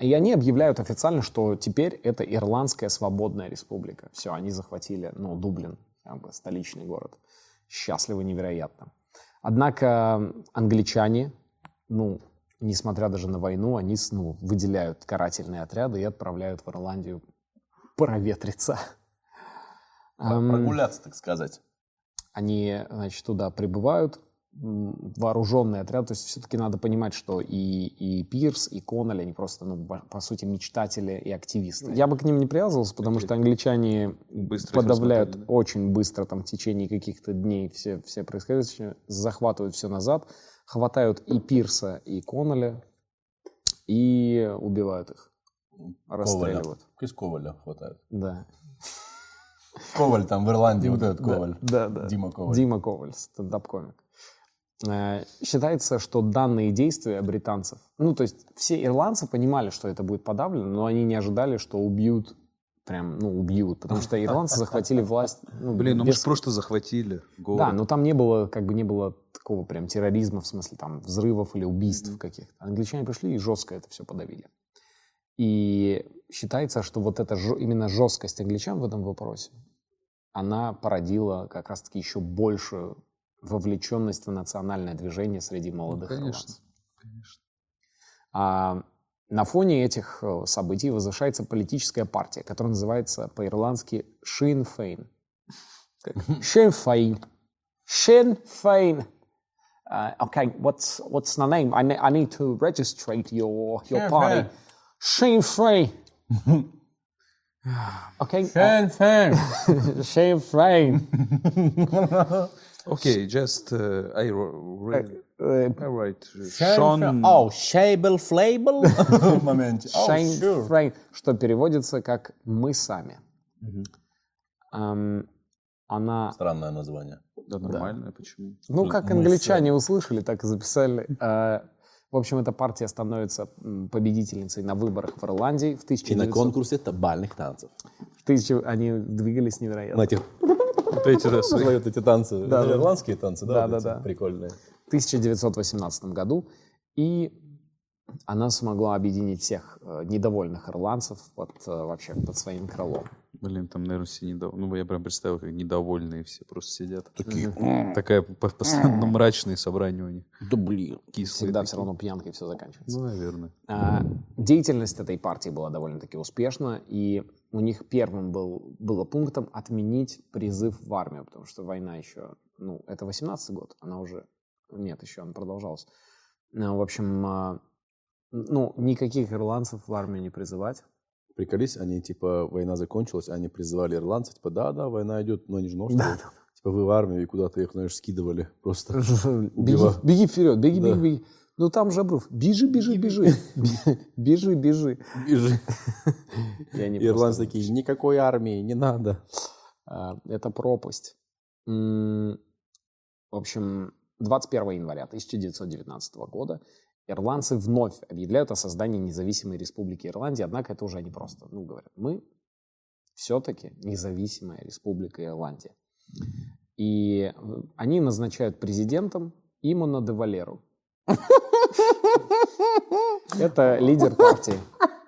и они объявляют официально, что теперь это Ирландская свободная республика. Все, они захватили, ну, Дублин, как бы столичный город. Счастливы невероятно. Однако англичане, ну, несмотря даже на войну, они ну, выделяют карательные отряды и отправляют в Ирландию проветриться. Прогуляться, так сказать. они, значит, туда прибывают, вооруженный отряд, то есть все-таки надо понимать, что и, и Пирс, и Коннелли, они просто, ну, по, сути, мечтатели и активисты. Я бы к ним не привязывался, потому что англичане Быстро подавляют да? очень быстро, там, в течение каких-то дней все, все происходящее, захватывают все назад, хватают и Пирса, и Коннелли, и убивают их, расстреливают. Из Коваля хватает. Да. Коваль там в Ирландии, вот этот Коваль. Да, да. Дима Коваль. Дима Коваль, стендап-комик. Э, Считается, что данные действия британцев, ну, то есть все ирландцы понимали, что это будет подавлено, но они не ожидали, что убьют, прям, ну, убьют, потому что ирландцы захватили власть. Ну, Блин, ну мы без- же просто захватили город. Да, но там не было, как бы не было такого прям терроризма, в смысле там взрывов или убийств каких-то. Англичане пришли и жестко это все подавили. И считается, что вот эта именно жесткость англичан в этом вопросе, она породила как раз-таки еще большую вовлеченность в национальное движение среди молодых конечно, ирландцев. А на фоне этих э, событий возвышается политическая партия, которая называется по-ирландски. Как Sinn Féin. Sinn Féin. Uh, okay, what's what's the name? I, ne- I need to register your your Sinn party. Sinn Féin. okay. Фэн. uh, Sinn Féin. Окей, just uh, I read. Э, Alright. Фэн, Шон... фэн. Оу, шейбл, флейбл? В моменте. Оу, Sinn sure. Féin, что переводится как «мы сами». Ам, Она Странное название. Да, нормально, почему? Ну, как Мы англичане услышали, так и записали. А, В общем, эта партия становится победительницей на выборах в Ирландии в И на 1900... конкурсе табальных танцев. в тысячу- Они двигались невероятно. На этих, Вот эти да, свои- эти танцы. Да. Ирландские танцы, да? Да, да, да. Прикольные. В 1918 году. И она смогла объединить всех э, недовольных ирландцев под, э, вообще под своим крылом. Блин, там, наверное, все недовольные. Ну, я прям представил, как недовольные все просто сидят. Такие. Такая по- постоянно мрачные собрания у них. Да блин. Кислые Всегда такие. все равно пьянкой все заканчивается. Ну, наверное. А, Деятельность этой партии была довольно-таки успешна, и у них первым был, было пунктом отменить призыв в армию, потому что война еще, ну, это 18 год, она уже, нет, еще она продолжалась. Ну, в общем, а, ну, никаких ирландцев в армию не призывать. Приколись, они, типа, война закончилась, они призывали ирландцев, типа, да-да, война идет, но они же на острове. Типа, вы в армию и куда-то их, знаешь, скидывали просто. Беги, беги вперед, беги, Да. беги, беги. Ну там же обрыв. Бежи, бежи, бежи. Бежи, бежи. Бежи. Ирландцы такие, никакой армии, не надо. А, Это пропасть. В общем, 21 января 1919 года Ирландцы вновь объявляют о создании независимой республики Ирландии, однако это уже они просто, ну, говорят, мы все-таки независимая республика Ирландия. И э, они назначают президентом Имона де Валеру. Это лидер партии.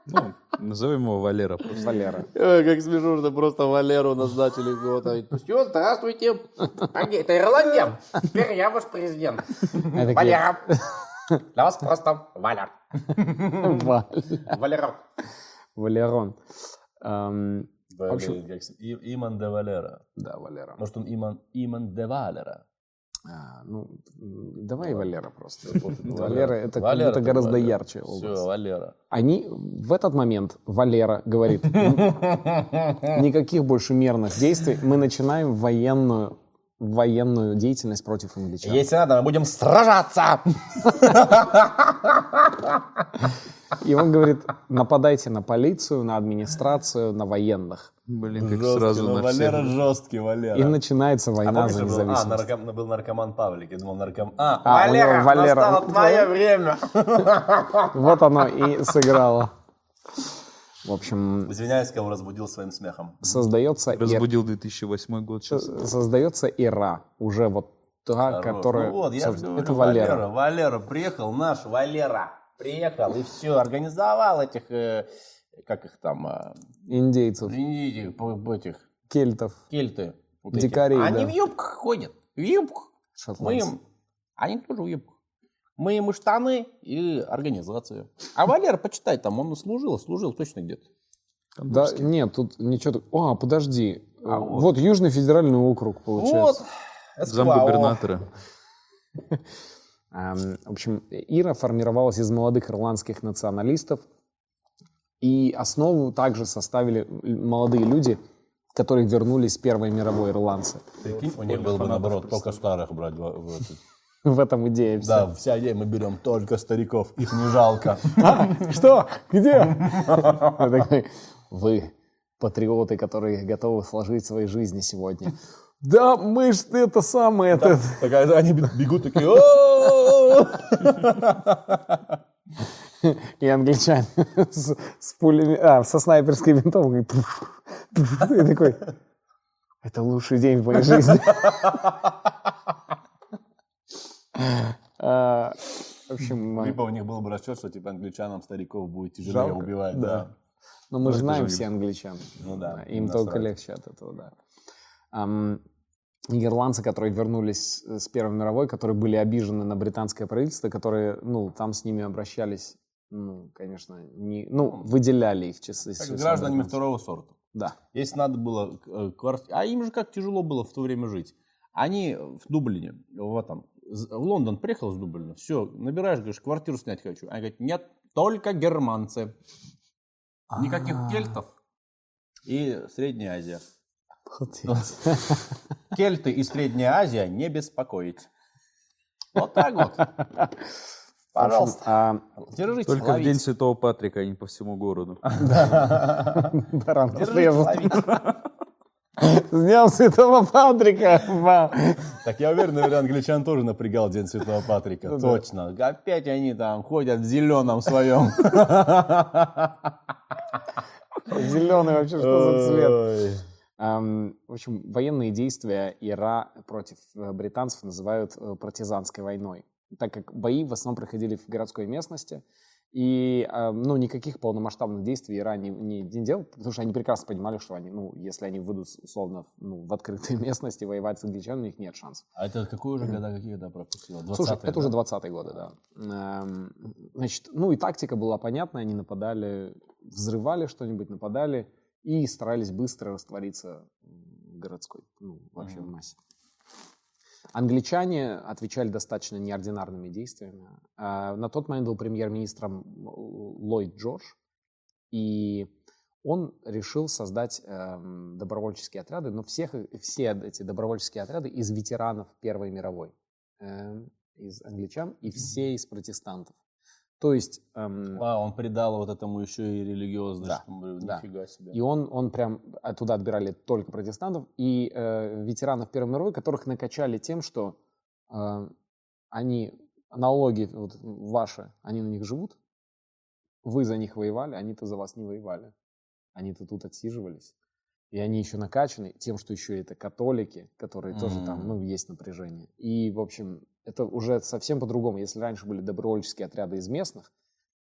Ну, назовем его Валера просто. Валера. Ой, как смешно, что просто Валеру назначили кого-то. Все, здравствуйте. Это Ирландия. Теперь я ваш президент. Валера. Для вас просто. Валя. Валерок. Валерон. Эм, Иман де Валера. Да, Валера. Может, он Иман, Иман де Валера. А, ну, давай Валера просто. Валера. Валера это как Валера будто гораздо Валера. ярче Все, образ. Валера. Они в этот момент, Валера говорит, «Н- никаких больше мерных действий, мы начинаем военную, военную деятельность против англичан. Если надо, мы будем сражаться. И он говорит, нападайте на полицию, на администрацию, на военных. Блин, как Жесткий, сразу ну, на Валера всех. жесткий, Валера. И начинается А война помнишь, за был, а, независимость. нарком- был наркоман Павлик, я думал нарком... А, А, Валера, Валера. настало твое время. Вот оно и сыграло. В общем, извиняюсь, кого разбудил своим смехом. создается, Разбудил 2008 год сейчас. создается ИРА, уже вот та, которая... Ну вот, я говорю, это Валера. Валера. Валера приехал, наш Валера приехал и все, организовал этих, э, как их там, э, Индейцев, по- этих, кельтов, кельты. вот. Дикарей, Они да. в юбках ходят, в юбках. Мы шотландцы. им, они тоже в юбках. Мы и штаны, и организацию. А Валера, почитай, там он служил, служил точно где-то. Да, нет, тут ничего... А, подожди. А вот. вот. Южный федеральный округ, получается. Вот. Замгубернатора. В общем, Ира формировалась из молодых ирландских националистов, и основу также составили молодые люди, которые вернулись с Первой мировой ирландцы. Прикинь, у них было бы наоборот, только старых брать. В- этом идея вся. Да, вся идея, мы берем только стариков, их не жалко. Что? Где? Вы патриоты, которые готовы сложить свои жизни сегодня. Да, мы ж это самое, это... Такая, они бегут такие! И англичане с, с пулями, а, со снайперской винтовкой. И такой, это лучший день в моей жизни. А, В общем, Либо у них был бы расчет, что типа англичанам стариков будет тяжелее убивать. да. Ну мы же знаем все англичан. Ну да, Им только легче от этого, да. Ам, Ирландцы, которые вернулись с Первой мировой, которые были обижены на британское правительство, которые, ну, там с ними обращались, ну, конечно, не, ну, выделяли их часы. Как гражданами второго сорта. Да. Если надо было э, кварти- А им же как тяжело было в то время жить. Они в Дублине, в этом, з- в Лондон приехал из Дублина, все, набираешь, говоришь, квартиру снять хочу. Они говорят, нет, только германцы. Никаких А. кельтов. И Средняя Азия. Обалдеть. Кельты и Средняя Азия не беспокоить. Вот так вот. Пожалуйста. А, Держите, Только в. День Святого Патрика, а не по всему городу. баран Держите, срезал. ловите. С днем Святого Патрика! Вау. Так я уверен, наверное, англичан тоже напрягал День Святого Патрика. Ну да. Точно. Опять они там ходят в зеленом своем. Зеленый вообще, что за цвет? Ам, В общем, военные действия Ира против э, британцев называют э, партизанской войной, так как бои в основном проходили в городской местности, и ам, ну, никаких полномасштабных действий Ира не, не, не делал, потому что они прекрасно понимали, что они, ну, если они выйдут условно ну, в открытой местности воевать с англичанами, у них нет шансов. А это какой уже года, какие года пропустила? 20 Слушай, это уже 20-е годы, да. Эм, Значит, ну и тактика была понятная, они нападали, взрывали что-нибудь, нападали и старались быстро раствориться в городской, ну, вообще в массе. Англичане отвечали достаточно неординарными действиями. А, На тот момент был премьер-министром Ллойд Джордж, и он решил создать эм, добровольческие отряды, но всех, все эти добровольческие отряды из ветеранов Первой мировой, эм, из англичан и все из протестантов. То есть эм, А, он придал вот этому еще и религиозность. Да, да. Нифига себе. И он, он прям оттуда отбирали только протестантов и э, ветеранов Первой мировой, которых накачали тем, что э, они налоги вот, ваши, они на них живут? Вы за них воевали, они-то за вас не воевали. Они-то тут отсиживались. И они еще накачаны тем, что еще это католики, которые тоже там, ну, есть напряжение. И, в общем, это уже совсем по-другому. Если раньше были добровольческие отряды из местных,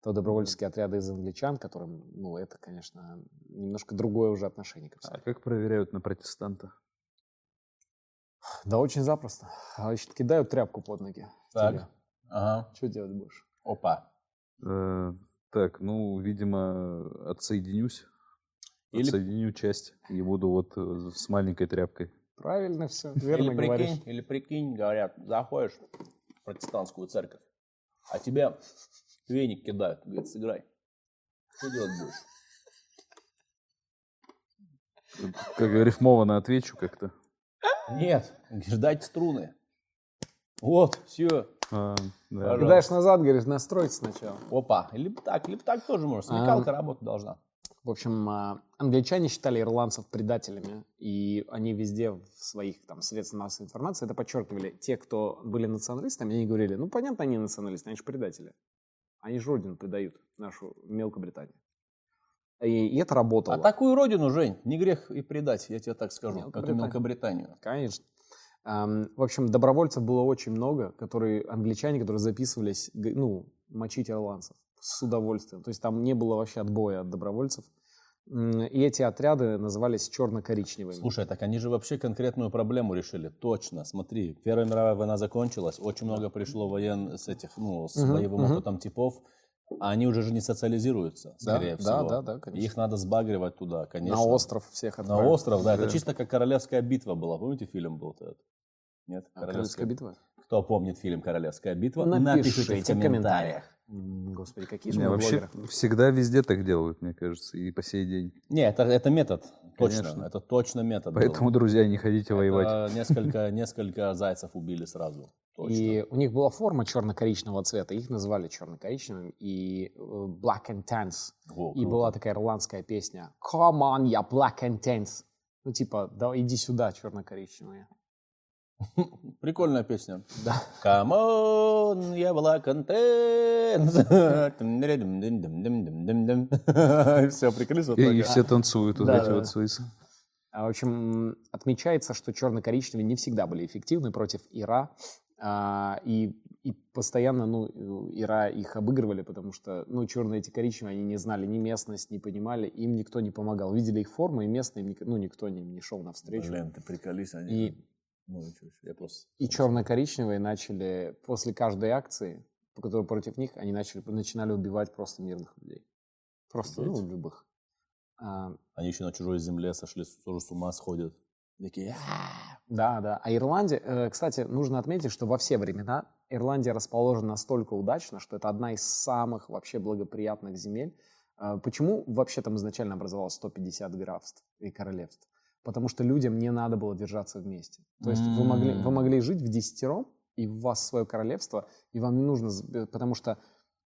то добровольческие отряды из англичан, которым, ну, это, конечно, немножко другое уже отношение к А как проверяют на протестантах? Да очень запросто. А, Значит, кидают тряпку под ноги. Так. Ага. Что делать будешь? Опа. Э, так, ну, видимо, отсоединюсь. Или- Отсоединю часть и буду вот э, с маленькой тряпкой. Правильно все, верно или говоришь. прикинь, или прикинь, говорят, заходишь в протестантскую церковь, а тебя веник кидают, говорит, сыграй. Что делать будешь? Как рифмованно отвечу как-то. Нет, говоришь, дайте струны. Вот, все. А, да. Кидаешь назад, говоришь, настройте сначала. Опа. Либо так, либо так тоже можно. Смекалка работать должна. В общем, а, англичане считали ирландцев предателями, и они везде в своих там средствах массовой информации это подчеркивали. Те, кто были националистами, они говорили, ну, понятно, они националисты, они же предатели. Они же родину предают, нашу Мелкобританию. И, и это работало. А такую родину, Жень, не грех и предать, я тебе так скажу, как и Мелкобританию. Конечно. Ам, В общем, добровольцев было очень много, которые англичане, которые записывались, ну, мочить ирландцев с удовольствием. То есть там не было вообще отбоя от добровольцев. И эти отряды назывались черно-коричневыми. Слушай, так они же вообще конкретную проблему решили. Точно, смотри, Первая мировая война закончилась, очень много пришло воен с этих, ну, с Мгм, боевым мгм. опытом типов, а они уже же не социализируются, Да, скорее да, всего. да, да, конечно. Их надо сбагривать туда, конечно. на остров всех На отправили. остров, да, это Да. чисто как королевская битва была. Помните, фильм был этот? Нет? А, Королевская битва? Кто помнит фильм «Королевская битва», Напишите в комментариях. М, Господи, какие же Не, мы вообще блогеры. всегда везде так делают, мне кажется, и по сей день. Не, это, это метод, точно, Конечно. это точно метод. был. Поэтому, друзья, не ходите воевать. Это несколько, несколько зайцев убили сразу. Точно. И у них была форма черно-коричневого цвета, их называли черно-коричневым, и э, Black and Tans. Во, И круто. была такая ирландская песня Come on, я Black and Tans. Ну, типа, да иди сюда, черно-коричневая. Прикольная песня. Да. Come on, я была контент. Все, прикрылись вот И, все танцуют вот Да, эти да, вот свои... А, В общем, отмечается, что черно-коричневые не всегда были эффективны против Ира. а, И, и постоянно, ну, Ира их обыгрывали, потому что, ну, черные эти коричневые, они не знали ни местность, не понимали, им никто не помогал. Видели их форму, и местные, ну, никто не, не шел навстречу. Блин, ты приколись, они. И, Ну, ничего себе, я просто... и черно-коричневые начали, после каждой акции, по которой против них, они начали, начинали убивать просто мирных людей. Просто, ну, любых. А, Они еще на чужой земле сошли, тоже с ума сходят. Такие. Да, да. А Ирландия, э, кстати, нужно отметить, что во все времена Ирландия расположена настолько удачно, что это одна из самых вообще благоприятных земель. Э, Почему вообще там изначально образовалось 150 графств и королевств? Потому что людям не надо было держаться вместе. То есть вы могли, вы могли жить в десятером, и у вас свое королевство, и вам не нужно, э, потому что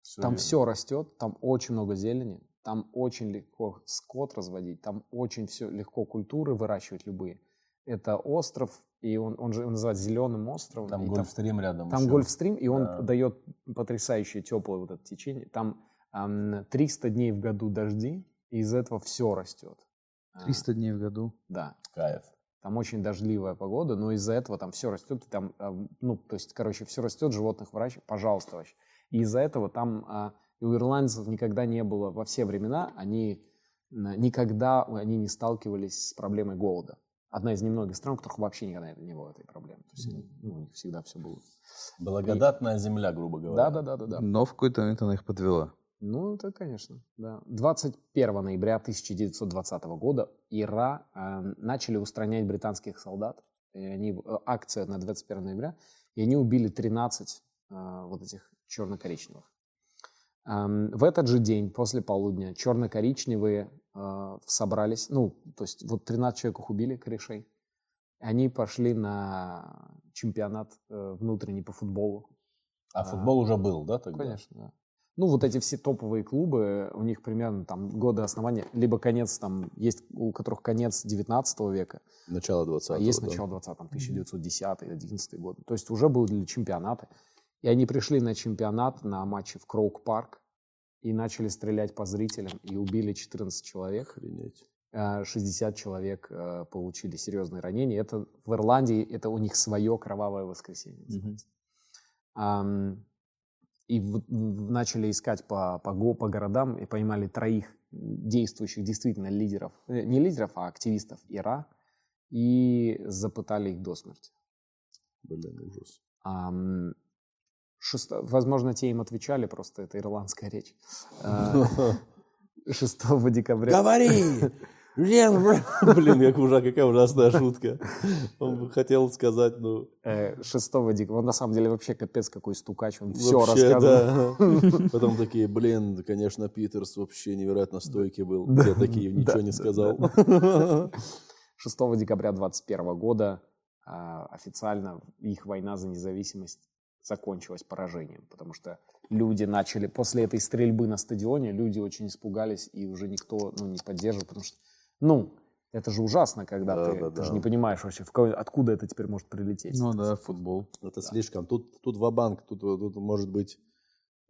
Всё там верно. все растет, там очень много зелени, там очень легко скот разводить, там очень все легко культуры выращивать любые. Это остров, и он, он же его называют зеленым островом. Там гольфстрим рядом там еще. гольфстрим, и он Да. дает потрясающее теплое вот это течение. Там ам, 300 дней в году дожди, и из этого все растет. А, 300 дней в году. Да. Кайф. Там очень дождливая погода, но из-за этого там все растет, и там, а, ну, то есть, короче, все растет, животных выращивают, пожалуйста, вообще. И из-за этого там а, и у ирландцев никогда не было, во все времена, они никогда они не сталкивались с проблемой голода. Одна из немногих стран, у которых вообще никогда не было этой проблемы. То есть, они, ну, у них всегда все было. Благодатная земля, грубо говоря. Да, да, да, да, да. Но в какой-то момент она их подвела. Ну, это, конечно, да. 21 ноября 1920 года Ира э, начали устранять британских солдат. И они, э, акция на 21 ноября, и они убили 13 э, вот этих черно-коричневых. Эм, в этот же день, после полудня, черно-коричневые э, собрались, ну, то есть вот 13 человек их убили, корешей. Они пошли на чемпионат э, внутренний по футболу. А футбол уже был, да, тогда? Конечно, да. Ну, вот эти все топовые клубы, у них примерно там годы основания, либо конец там, есть у которых конец 19 века, Начало 20 а есть начало 20 там, 1910 11 год. То есть уже были чемпионаты. И они пришли на чемпионат, на матче в Кроук-парк, и начали стрелять по зрителям, и убили 14 человек. Охренеть. Э, 60 человек э, получили серьезные ранения. Это в Ирландии, это у них свое кровавое воскресенье. называется. И в- в- начали искать по, по, го- по городам и поймали троих действующих действительно лидеров, э, не лидеров, а активистов ИРА, и запытали их до смерти. Блин, ужас. Ам, шесто- Возможно, те им отвечали, просто это ирландская речь. Э, 6 декабря... Говори! Блин, как ужа- какая ужасная шутка. Он бы хотел сказать, ну... Э, 6 декабря. Он на самом деле вообще капец какой стукач. Он все да. Потом такие, блин, конечно, Питерс вообще невероятно стойкий был. Я такие, ничего не сказал. 6 декабря 21 года а, официально их война за независимость закончилась поражением, потому что люди начали, после этой стрельбы на стадионе, люди очень испугались, и уже никто ну, не поддерживал, потому что, ну, это же ужасно, когда Да, ты, да, ты да. же не понимаешь вообще, в кого- откуда это теперь может прилететь. Ну да, футбол. Это слишком. Тут, тут ва-банк, тут, тут может быть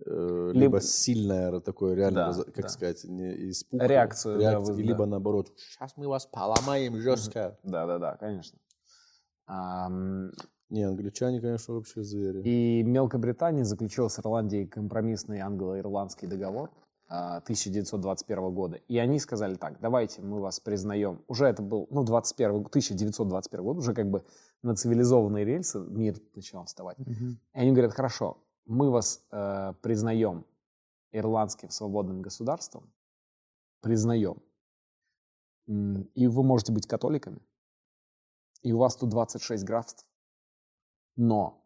э, Либо- либо сильное такое реально, Да, как да. сказать, не испуг, Реакцию, да, реакцию, вы- либо да. наоборот, сейчас мы вас поломаем жестко. Да, да, да, конечно. Ам, Не, англичане, конечно, вообще звери. И Мелкобритания заключила с Ирландией компромиссный англо-ирландский договор а, 1921 года. И они сказали так, давайте мы вас признаем. Уже это был, ну, 21, 1921 год, уже как бы на цивилизованные рельсы мир начал вставать. И они говорят, хорошо, мы вас э, признаем ирландским свободным государством, признаем. И вы можете быть католиками. И у вас тут 26 графств. Но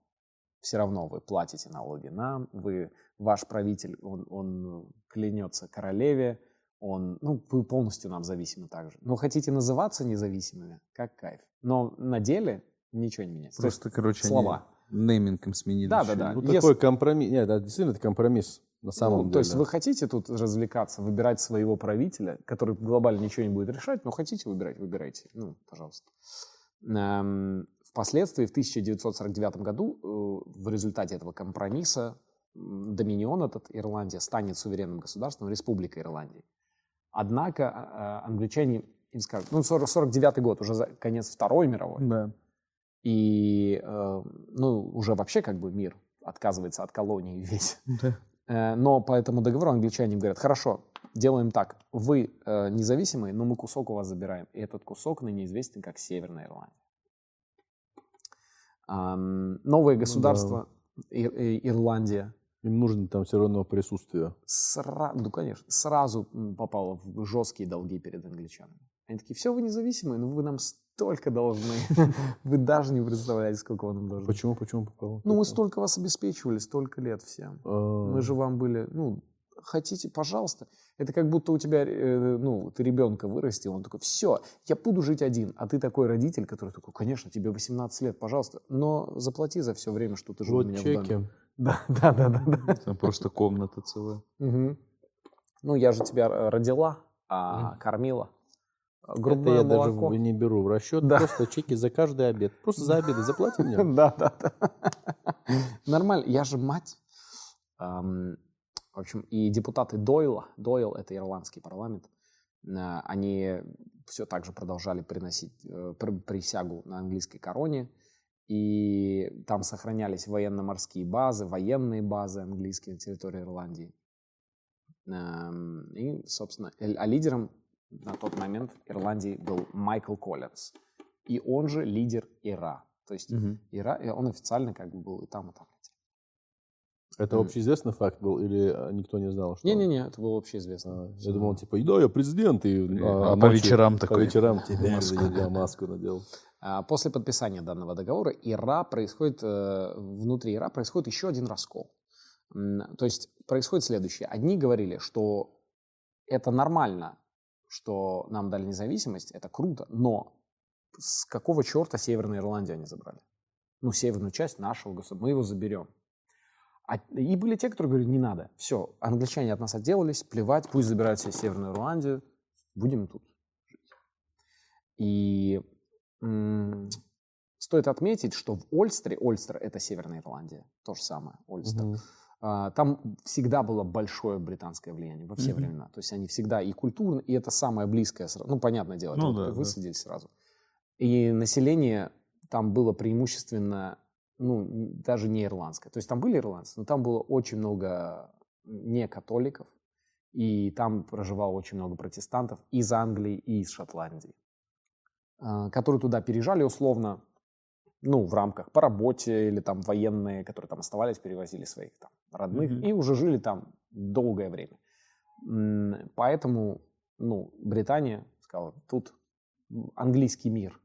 все равно вы платите налоги нам, вы, ваш правитель, он, он клянется королеве, он, ну, вы полностью нам зависимы также. Но хотите называться независимыми, как кайф. Но на деле ничего не меняется. То есть Просто, короче, слова. нейминг им сменили. Да, еще. да, да. Ну, Если- такой компромисс. Нет, это действительно это компромисс. На самом Ну, деле. То есть вы хотите тут развлекаться, выбирать своего правителя, который глобально ничего не будет решать, но хотите выбирать, выбирайте. Ну, пожалуйста. Эм, Впоследствии, в 1949 году, э, в результате этого компромисса, Доминион этот, Ирландия, станет суверенным государством, Республика Ирландии. Однако э, англичане им скажут, ну, 40, 49 год, уже за конец Второй мировой, Да. и, э, ну, уже вообще как бы мир отказывается от колонии весь. Да. Э, Но по этому договору англичане говорят, хорошо, делаем так, вы независимые, но мы кусок у вас забираем. И этот кусок ныне известен как Северная Ирландия. Новое государство Ир- э, Ирландия Им нужно там все равно присутствие. сра- ну, конечно, сразу попало в жесткие долги перед англичанами. Они такие, все, вы независимые, но вы нам столько должны. Вы даже не представляете, сколько вы нам должны. Почему, почему попало? Ну, мы столько вас обеспечивали, столько лет всем. А, Мы же вам были, ну, хотите, пожалуйста. Это как будто у тебя, э, ну, ты ребенка вырастил, он такой, все, я буду жить один. А ты такой родитель, который такой, конечно, тебе 18 лет, пожалуйста, но заплати за все время, что ты жил у Вот меня в доме. чеки. Да, да, да, да. да. Там просто комната целая. Мгм. Ну, я же тебя э, родила, а кормила. Это Грубое я даже молоко. в- не беру в расчет. Да. Просто чеки за каждый обед. Просто за обеды заплати мне. Да, да, да. Нормально, я же мать. В общем, и депутаты Дойла, Дойл, это ирландский парламент, э, они все так же продолжали приносить э, пр- присягу на английской короне, и там сохранялись военно-морские базы, военные базы английские на территории Ирландии. Эм, И, собственно, а лидером на тот момент Ирландии был Майкл Коллинз. И он же лидер ИРА. То есть Ира, и он официально как бы был и там, и там. Это общеизвестный факт был или а, никто не знал, что... Не-не-не, это было общеизвестно. А, Я думал, типа, да, я президент, и А по ночью- вечерам По такой. вечерам тебе Маску. да, маску надел. А После подписания данного договора ИРА происходит, э, внутри ИРА происходит еще один раскол. То есть происходит следующее. Одни говорили, что это нормально, что нам дали независимость, это круто, но с какого черта Северная Ирландия они забрали? Ну, северную часть нашего государства, мы его заберем. А- и были те, которые говорили, не надо, все, англичане от нас отделались, плевать, пусть забирают себе Северную Ирландию, будем тут жить. И м, стоит отметить, что в Ольстере, Ольстер это Северная Ирландия, то же самое, Ольстер, а, там всегда было большое британское влияние во все времена. То есть они всегда и культурно, и это самое близкое, ну понятное дело, Ну да, да. высадились сразу. И население там было преимущественно, ну, даже не ирландское. То есть там были ирландцы, но там было очень много не католиков, и там проживало очень много протестантов из Англии и из Шотландии, а, которые туда переезжали условно, ну, в рамках по работе или там военные, которые там оставались, перевозили своих там родных Мгм. и уже жили там долгое время. Поэтому, ну, Британия сказала, тут английский мир.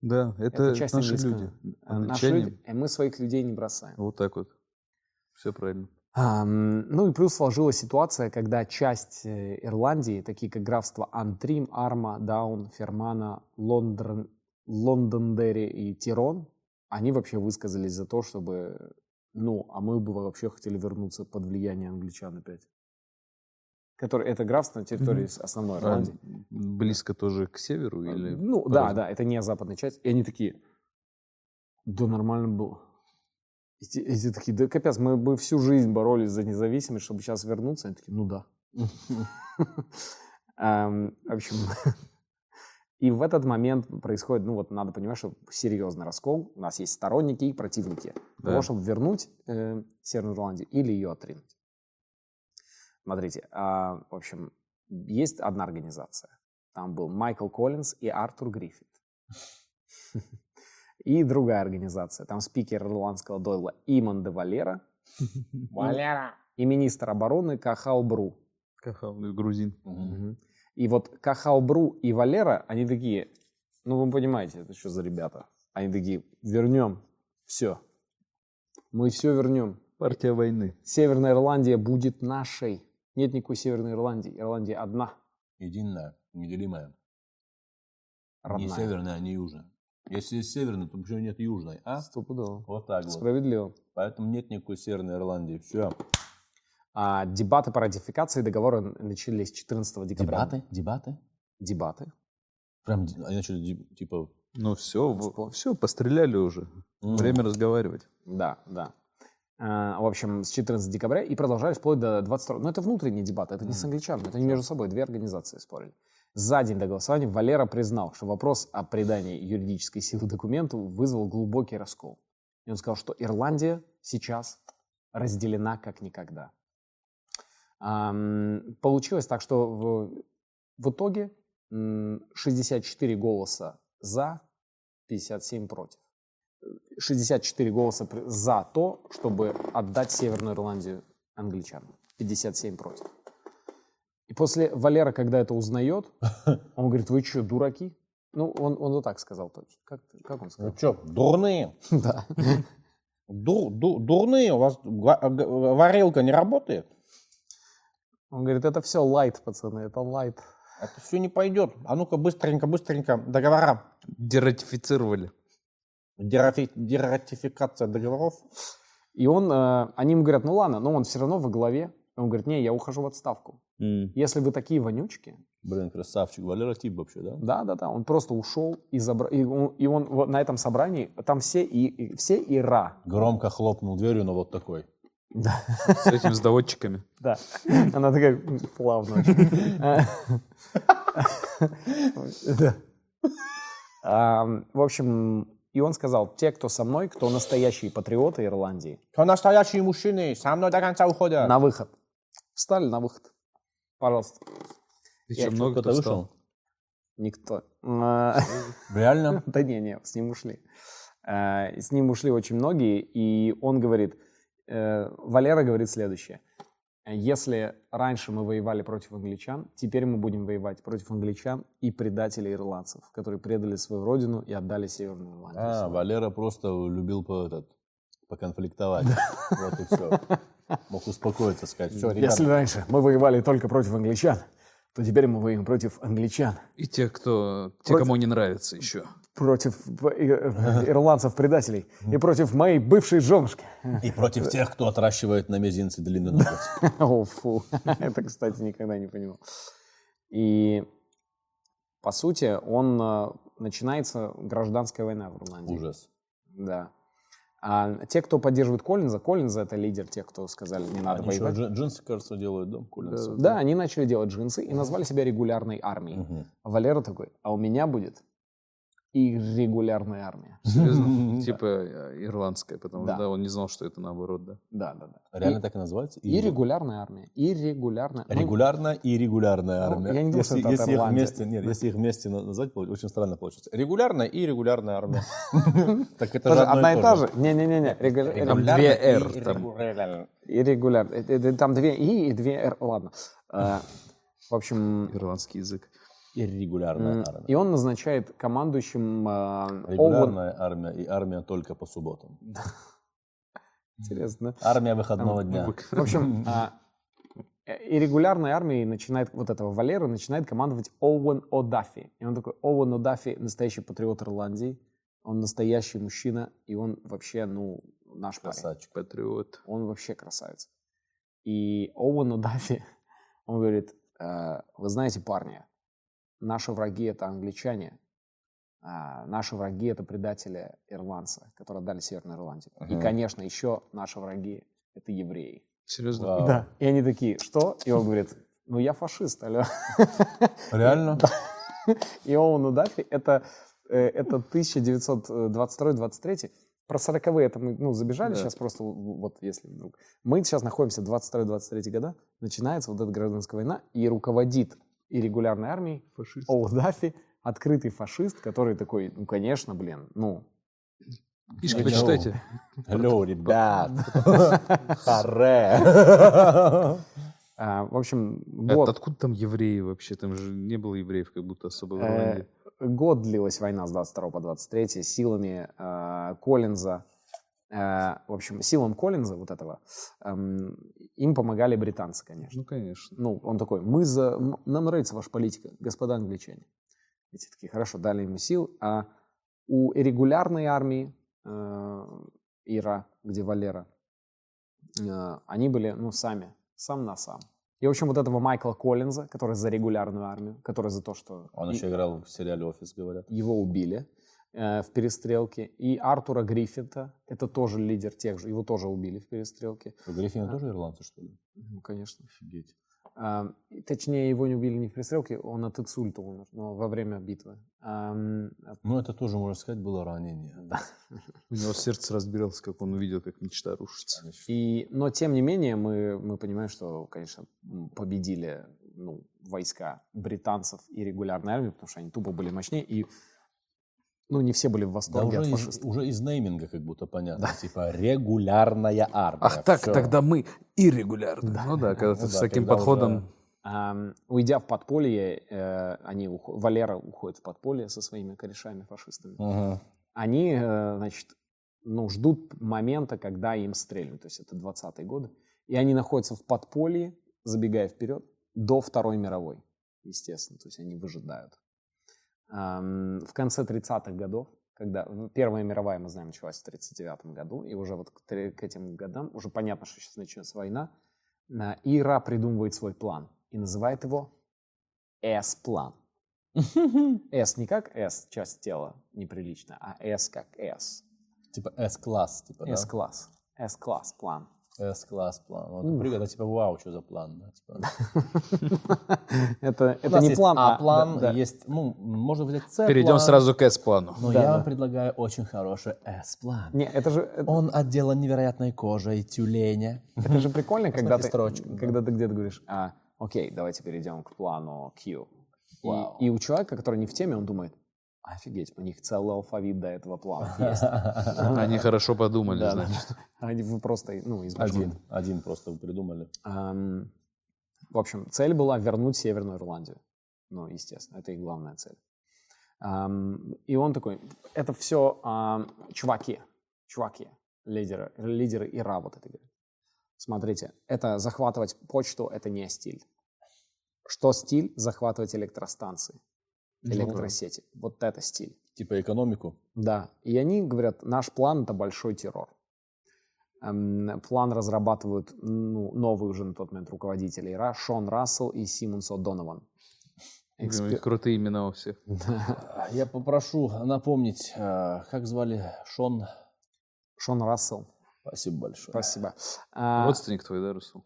Да, это, часть наши английского. люди. А наши люди- и мы своих людей не бросаем. Вот так вот. Все правильно. Ну и плюс сложилась ситуация, когда часть э, Ирландии, такие как графство Антрим, Арма, Даун, Фермана, Лондон, Лондондерри и Тирон, они вообще высказались за то, чтобы, ну, а мы бы вообще хотели вернуться под влияние англичан опять. Который, это графство на территории с- основной А Ирландии. близко тоже к северу или? Ну, по да, да, это не западная часть. И они такие, да нормально было. И те, и те такие, да капец, мы бы всю жизнь боролись за независимость, чтобы сейчас вернуться. Они такие, ну да. В общем, и в этот момент происходит, ну вот надо понимать, что серьезный раскол. У нас есть сторонники и противники того, чтобы вернуть э, Северную Ирландию или ее отринуть. Смотрите, а, в общем, есть одна организация. Там был Майкл Коллинз и Артур Гриффит. И другая организация. Там спикер ирландского дойла Иман де Валера Валера. и министр обороны Кахал Бру. Кахал, ну, грузин. И вот Кахал Бру и Валера, они такие, ну вы понимаете, это что за ребята? Они такие, вернем все. Мы все вернем. Партия войны. Северная Ирландия будет нашей. Нет никакой Северной Ирландии. Ирландия одна, Единая, неделимая. Не родная. северная, не южная. Если есть северная, то почему нет южной, а? Стопудово. Вот так вот. Справедливо. Поэтому нет никакой северной Ирландии. Все. А, дебаты по ратификации договора начались 14 декабря. Дебаты? Дебаты? Дебаты. Прям они начали типа... Ну все, все, постреляли уже. м, Время разговаривать. Да, да. А, в общем, с 14 декабря и продолжались вплоть до 22. Но это внутренние дебаты, это не с англичанами, это не между собой. Две организации спорили. За день до голосования Валера признал, что вопрос о придании юридической силы документу вызвал глубокий раскол. И он сказал, что Ирландия сейчас разделена как никогда. Получилось так, что в, в итоге м, 64 голоса за, 57 против. 64 голоса за то, чтобы отдать Северную Ирландию англичанам. 57 против. И после Валера, когда это узнает, он говорит, вы что, дураки? Ну, он, он вот так сказал. Как, как он Ну сказал? что, дурные? Да. Ду- ду- дурные, у вас варилка не работает? Он говорит, это все лайт, пацаны, это лайт. Это все не пойдет. А ну-ка быстренько, быстренько договора. Дератифицировали. Дератифи- Дератификация договоров. И он, э, они ему говорят, ну ладно, но он все равно во главе. Он говорит, не, я ухожу в отставку. М. Если вы такие вонючки, Блин, красавчик. Валера тип вообще, да? Да, да, да. Он просто ушел и забрал. И он, и он вот на этом собрании, там все и, и- все ира. Громко хлопнул дверью, но вот такой. Да. С этим с доводчиками. Да. Она такая плавно. Да. Ам, В общем, и он сказал, те, кто со мной, кто настоящие патриоты Ирландии, Кто настоящие мужчины, со мной до конца уходят. на выход. Встали на выход. Пожалуйста. Еще много Кто-то кто встал. вышел? Никто. Реально? Да не, не, с ним ушли. Э, С ним ушли очень многие, и он говорит, э, Валера говорит следующее. Если раньше мы воевали против англичан, теперь мы будем воевать против англичан и предателей ирландцев, которые предали свою родину и отдали Северную Ирландию. А, Валера просто любил по этот, поконфликтовать. Вот и все. Мог успокоиться, сказать, все, ребята, Если раньше мы воевали только против англичан, то теперь мы воюем против англичан, И те, кто, те, кому не нравится еще. Против э, э, ирландцев-предателей и против моей бывшей женушки. и против тех, кто отращивает на мизинце длинный ноготь. О, фу. Это, кстати, никогда не понимал. И, по сути, он э, начинается гражданская война в Ирландии. Ужас. Да. А те, кто поддерживает Коллинза, Коллинза это лидер тех, кто сказали, не надо Они еще воевать. джин- джинсы, кажется, делают, да? Коллинсы? Да, они начали делать джинсы и назвали себя регулярной армией. А Валера такой, а у меня будет и регулярная армия. Серьезно? Типа э, ирландская, потому Да. что да, он не знал, что это наоборот, да. Да, да, да. Реально так и называется? И регулярная армия. И регулярная. ну, Регулярная и регулярная Ну, армия. я не думаю, что если, это если их вместе, нет, если их вместе на- назвать, очень странно получится. Регулярная и регулярная армия. Так это же одна и та же. Не-не-не. Там две «Р». И регулярно. Это- это Там две И и две Р. Ладно. В общем, Ирландский язык. И регулярная армия. и он назначает командующим Оуэн- Регулярная армия и армия только по субботам. Интересно. Армия выходного дня. В общем, а, и регулярной армией начинает вот этого Валера начинает командовать Оуэн О'Даффи. И он такой, Оуэн О'Даффи настоящий патриот Ирландии. Он настоящий мужчина, и он вообще, ну, наш парень. Красавчик. Патриот. Он вообще красавец. И Оуэн О'Даффи, он говорит, «Э, вы знаете, парни, наши враги это англичане, а наши враги это предатели ирландцы, которые отдали Северную Ирландию. И, Мгм. конечно, еще наши враги это евреи. Серьезно? Вау. Да. И они такие, что? И он говорит, ну я фашист, алло. Реально? И Оуэн Удаффи это, э, это 1922-23. Про 40-е это мы ну, забежали, Да. сейчас просто вот если вдруг. Мы сейчас находимся 22-23 года, начинается вот эта гражданская война, и руководит и регулярной армией Фашист. Оуэн Удаффи, открытый фашист, который такой, ну конечно, блин, ну, Книжки Hello. почитайте. Алло, ребят. Харе. а, в общем, Это год, откуда там евреи вообще? Там же не было евреев как будто особо в Э, Ирландии. год длилась война с 22 по 23 силами э, Коллинза. Э, в общем, силам Коллинза вот этого эм, им помогали британцы, конечно. Ну, конечно. Ну, он такой, мы за, нам нравится ваша политика, господа англичане. Эти такие, хорошо, дали ему сил. А у регулярной армии э, Ира, где Валера, э, они были, ну, сами, сам на сам. И, в общем, вот этого Майкла Коллинза, который за регулярную армию, который за то, что Он и- еще играл в сериале «Офис», говорят. его убили в перестрелке. И Артура Гриффита, это тоже лидер тех же, его тоже убили в перестрелке. Гриффины тоже ирландцы, что ли? Ну, конечно. Офигеть. А, точнее, его не убили не в перестрелке, он от инсульта умер, но во время битвы. Ну, это тоже, можно сказать, было ранение. У него сердце разбиралось, как он увидел, как мечта рушится. И, но тем не менее мы, мы понимаем, что, конечно, победили ну, войска британцев и регулярной армии, потому что они тупо были мощнее, и ну, не все были в Да восторге уже от из, фашистов. уже из нейминга как будто понятно. Типа регулярная армия. Ах так, Всё. тогда мы и регулярно. Ну да, когда Ну ты с да, таким когда подходом... уже- Ам, уйдя в подполье, э, они ухо- Валера уходит в подполье со своими корешами-фашистами. Мгм. Они, э, значит, ну, ждут момента, когда им стрельнут. То есть это 20-е годы. И они находятся в подполье, забегая вперед, до Второй мировой, естественно. То есть они выжидают. В конце 30-х годов, когда Первая мировая, мы знаем, началась в 39 году, и уже вот к, этим годам уже понятно, что сейчас начнется война, а, Ира придумывает свой план и называет его S-план. S не как S, часть тела, неприлично, а S как S. Типа S-класс, типа, да? S-класс. S-класс план. S-класс план. Вот, например, это типа, вау, что за план, да? Типа. Это, это не план, а А-план, да, да. есть, ну, можно взять C-план. Перейдем сразу к S-плану. Но Да, я да. вам предлагаю очень хороший S-план. Не, это же, это, Он отделан невероятной кожей тюленя. это же прикольно, когда ты, строчку, да. когда ты где-то говоришь, а, окей, давайте перейдем к плану Q. И, и у человека, который не в теме, он думает, офигеть, у них целый алфавит до этого плана есть. Они хорошо подумали, значит. Они вы просто, ну. Один, один просто вы придумали. В общем, цель была вернуть Северную Ирландию. Ну, естественно, это их главная цель. И он такой, это все чуваки, чуваки, лидеры, лидеры Ира вот этой игры. Смотрите, это захватывать почту, это не стиль. Что стиль? Захватывать электростанции, электросети. Вот это стиль. Типа экономику. Да, и они говорят, наш план это большой террор. Эм, План разрабатывают ну, новые уже на тот момент руководители ИРА, Шон Рассел и Симонс О'Донован. Экспер- Крутые имена у всех. Я попрошу напомнить, э, как звали Шон. Шон Рассел. Спасибо большое. Спасибо. А, Родственник твой, да, Русул?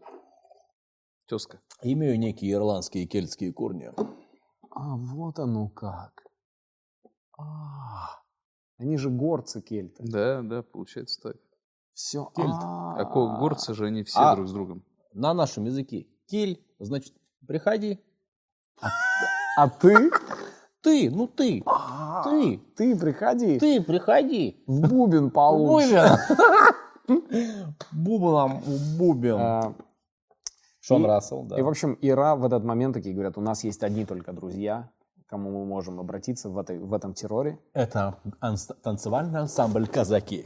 Тезка. Имею некие ирландские и кельтские корни. А, вот оно как. А, они же горцы кельты. Да, да, получается так. Все. Кельт. А горцы же они все А. друг с другом. На нашем языке кель, значит, приходи. А ты? Ты, ну ты, А, ты, Ты приходи. ты приходи. В бубен получишь. Бубен. Бубном, бубен. Шон и- Рассел, да. И, в общем, Ира в этот момент такие говорят, у нас есть одни только друзья, к кому мы можем обратиться в, этой, в этом терроре. Это анс- танцевальный ансамбль «Казаки».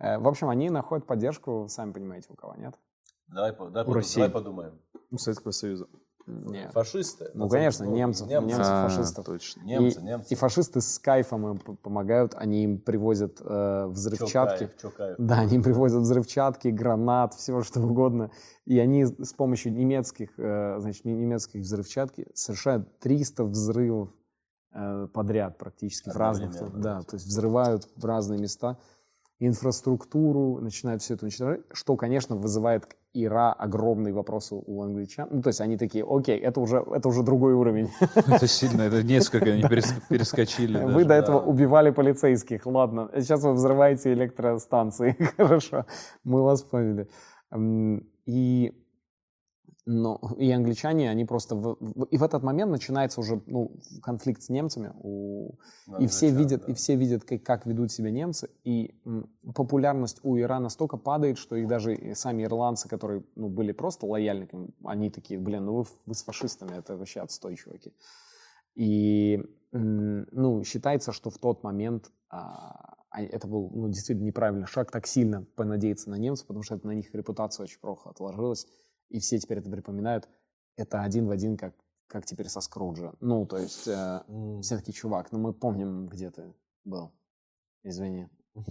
Э, В общем, они находят поддержку, сами понимаете, у кого нет. Давай, давай подумаем. У Советского Союза. Нет. Фашисты. Ну, конечно, немцев, немцев, А, фашистов. точно. Немцы, и, немцы. и фашисты с кайфом им помогают, они им привозят э, взрывчатки. Чокаев, Чокаев. Да, они им привозят взрывчатки, гранат, всего что угодно. И они с помощью немецких, э, значит, не- немецких взрывчатки совершают 300 взрывов э, подряд практически в разных. Да, то есть взрывают в разные места инфраструктуру, начинают все это уничтожать, что, конечно, вызывает Ира огромные вопросы у англичан. Ну, то есть они такие, окей, это уже, это уже другой уровень. Это сильно, это несколько они перес- перескочили. Вы до этого убивали полицейских, ладно. Сейчас вы взрываете электростанции. Хорошо, мы вас поняли. И, но, и англичане, они просто... в- в- и в этот момент начинается уже ну, конфликт с немцами. у- и все Англичан, видят, да. и все видят, как, как ведут себя немцы. И м, популярность у Ира настолько падает, что их даже сами ирландцы, которые ну, были просто лояльны к ним, они такие, блин, ну вы, вы с фашистами, это вообще отстой, чуваки. И м, ну, считается, что в тот момент а, это был ну, действительно неправильный шаг, так сильно понадеяться на немцев, потому что это на них репутация очень плохо отложилась, и все теперь это припоминают. Это один в один, как, как теперь со Скруджа. Ну, то есть э, М. все таки чувак, ну мы помним, где ты был. Извини.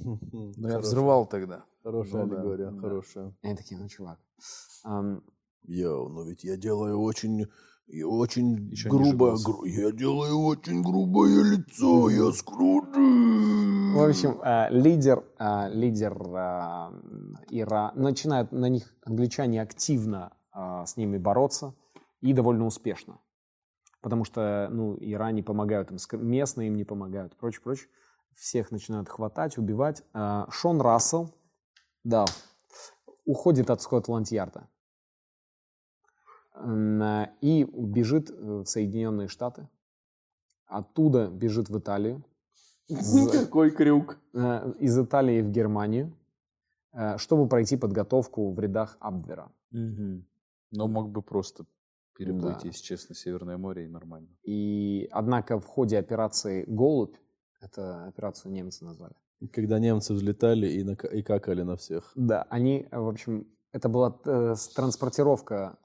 Ну, я взрывал тогда. Хорошая Ну аллегория, да. хорошая. Они такие, ну, чувак. Йоу, но ведь я делаю очень, и очень ниже грубое, гру- я делаю очень грубое лицо, я Скруджи. В общем, э, лидер, э, лидер э, Ира начинают на них англичане активно э, с ними бороться и довольно успешно. Потому что, ну, Ира не помогают им, местные им не помогают, прочее, прочее. Всех начинают хватать, убивать. Э, Шон Рассел, да, уходит от Скотланд-Ярда и бежит э, в Соединенные Штаты. Оттуда бежит в Италию. Какой крюк. э, из Италии в Германию, э, чтобы пройти подготовку в рядах Абвера. Но мог бы просто переплыть, Да. если честно, Северное море и нормально. И, однако, в ходе операции «Голубь», это операцию немцы назвали, Когда немцы взлетали и, нака- и какали на всех. да, они, э, в общем, это была э, транспортировка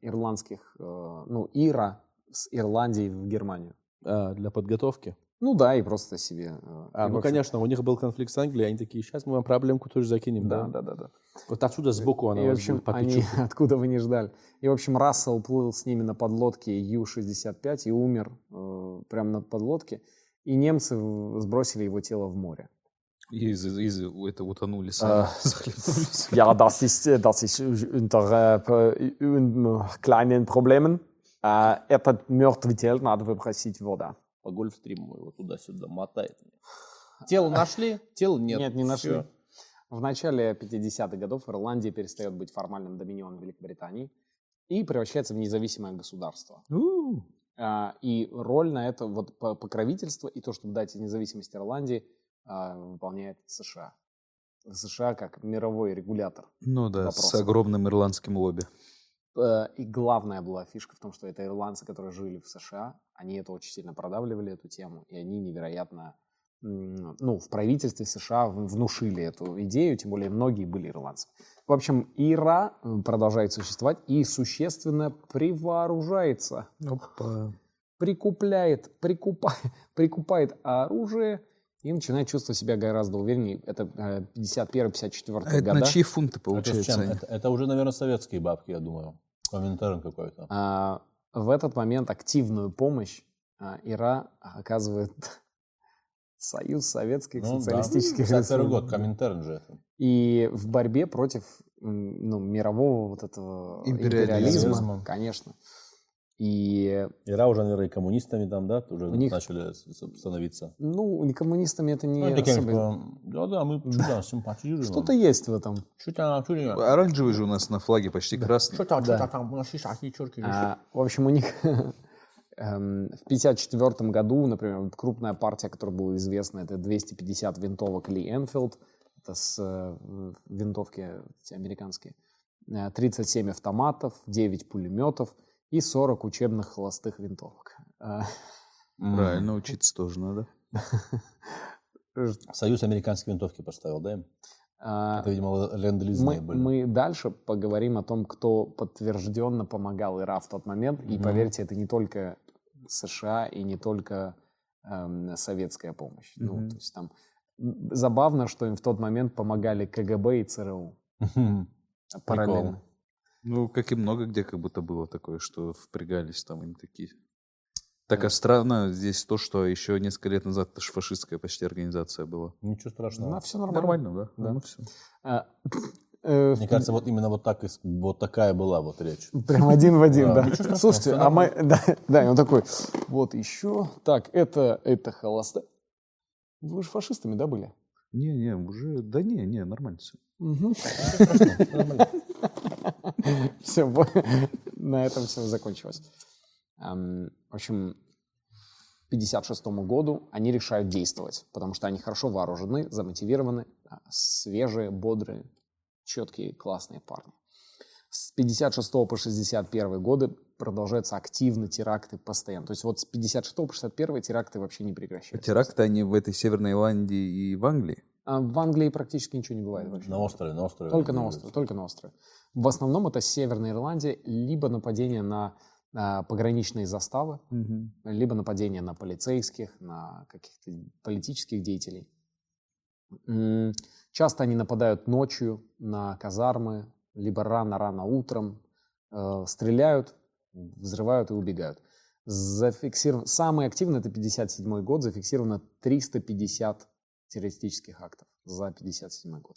ирландских, э, ну, Ира с Ирландии в Германию. А, для подготовки? Ну да, и просто себе. э, А, и, ну, конечно, у них был конфликт с Англией, они такие, сейчас мы вам проблемку тоже закинем, Да, да? да, да, да. Вот отсюда сбоку она И, в общем, они, откуда вы не ждали. И, в общем, Рассел плыл с ними на подлодке Ю-65 и умер э, прямо на подлодке. И немцы сбросили его тело в море. И из, из, это утонули А, сами, захлебнулись. Ja, das ist, das ist unter äh, un- kleinen Problemen. Äh, Этот мертвый тело надо выбросить в воду. По гольфстриму его туда-сюда мотает. Тело нашли, тело нет. Нет, не нашли. В начале 50-х годов Ирландия перестает быть формальным доминионом Великобритании и превращается в независимое государство. И роль на это, вот по- покровительство и то, чтобы дать независимость Ирландии, выполняет США. США как мировой регулятор. Ну да, Вопросы. с огромным ирландским лобби. Э, И главная была фишка в том, что это ирландцы, которые жили в США, они это очень сильно продавливали, эту тему, и они невероятно, ну, в правительстве США внушили эту идею, тем более многие были ирландцами. В общем, Ира продолжает существовать и существенно превооружается, Опа. прикупляет, прикупает, прикупает оружие и начинают чувствовать себя гораздо увереннее. Это 51-54 А это года. на чьи фунты Это, получается? они? Это, это уже, наверное, советские бабки, я думаю. Коминтерн какой-то. А, в этот момент активную помощь а, ИРА оказывает Союз Советских Ну, да. Социалистических 51 Республик. год, Коминтерн же это. И в борьбе против ну, мирового вот этого Империализма. империализма, конечно. И, Ира уже, наверное, и коммунистами там, да, уже У них- начали становиться. ну, не коммунистами это не Ну, такими, особо- типа, да-да, мы чуть-то симпатизируем. Что-то есть в этом. Чуть-то, чуть-то. Оранжевый же у нас на флаге почти красный. Что-то, Да. что-то там, наши шахи, чёрки, А, в общем, у них эм, в 1954 году, например, крупная партия, которая была известна, это 250 винтовок Ли Энфилд, это с э, винтовки эти американские, Э, 37 автоматов, 9 пулеметов и 40 учебных холостых винтовок. А, Правильно, учиться тоже надо. Союз американские винтовки поставил, да, им? а, Это, видимо, ленд Мы, были. мы дальше поговорим о том, кто подтвержденно помогал Ира в тот момент. И поверьте, это не только США и не только эм, советская помощь. Ну, то есть там забавно, что им в тот момент помогали КГБ и ЦРУ параллельно. Ну, как и много где как будто было такое, что впрягались там они такие. Так а странно здесь то, что еще несколько лет назад это ж фашистская почти организация была. Ничего страшного. Ну, все нормально. Нормально, да? Да. Ну, всё. А, э, в Мне кажется, вот именно вот, так, вот такая была вот речь. Прям один в один, Да, да. ничего страшного, Слушайте, а мы... Да, да, и он такой, вот еще. Так, это, это холоста. Вы же фашистами, да, были? Не-не, уже... Да не, не, нормально все. Все, на этом все закончилось. В общем, к 1956 году они решают действовать, потому что они хорошо вооружены, замотивированы, а, свежие, бодрые, четкие, классные парни. С 56 по 61 годы продолжаются активно теракты постоянно. То есть вот с 56 по 61 теракты вообще не прекращаются. Теракты они в этой Северной Ирландии и в Англии? А в Англии практически ничего не бывает вообще. На острове, на острове. Только на острове, только на острове. В основном это Северная Ирландия, либо нападение на а, пограничные заставы, либо нападение на полицейских, на каких-то политических деятелей. Часто они нападают ночью на казармы, либо рано-рано утром, э, стреляют, взрывают и убегают. Зафиксирован... Самый активный это 57 год, зафиксировано 350 террористических актов за 57 год.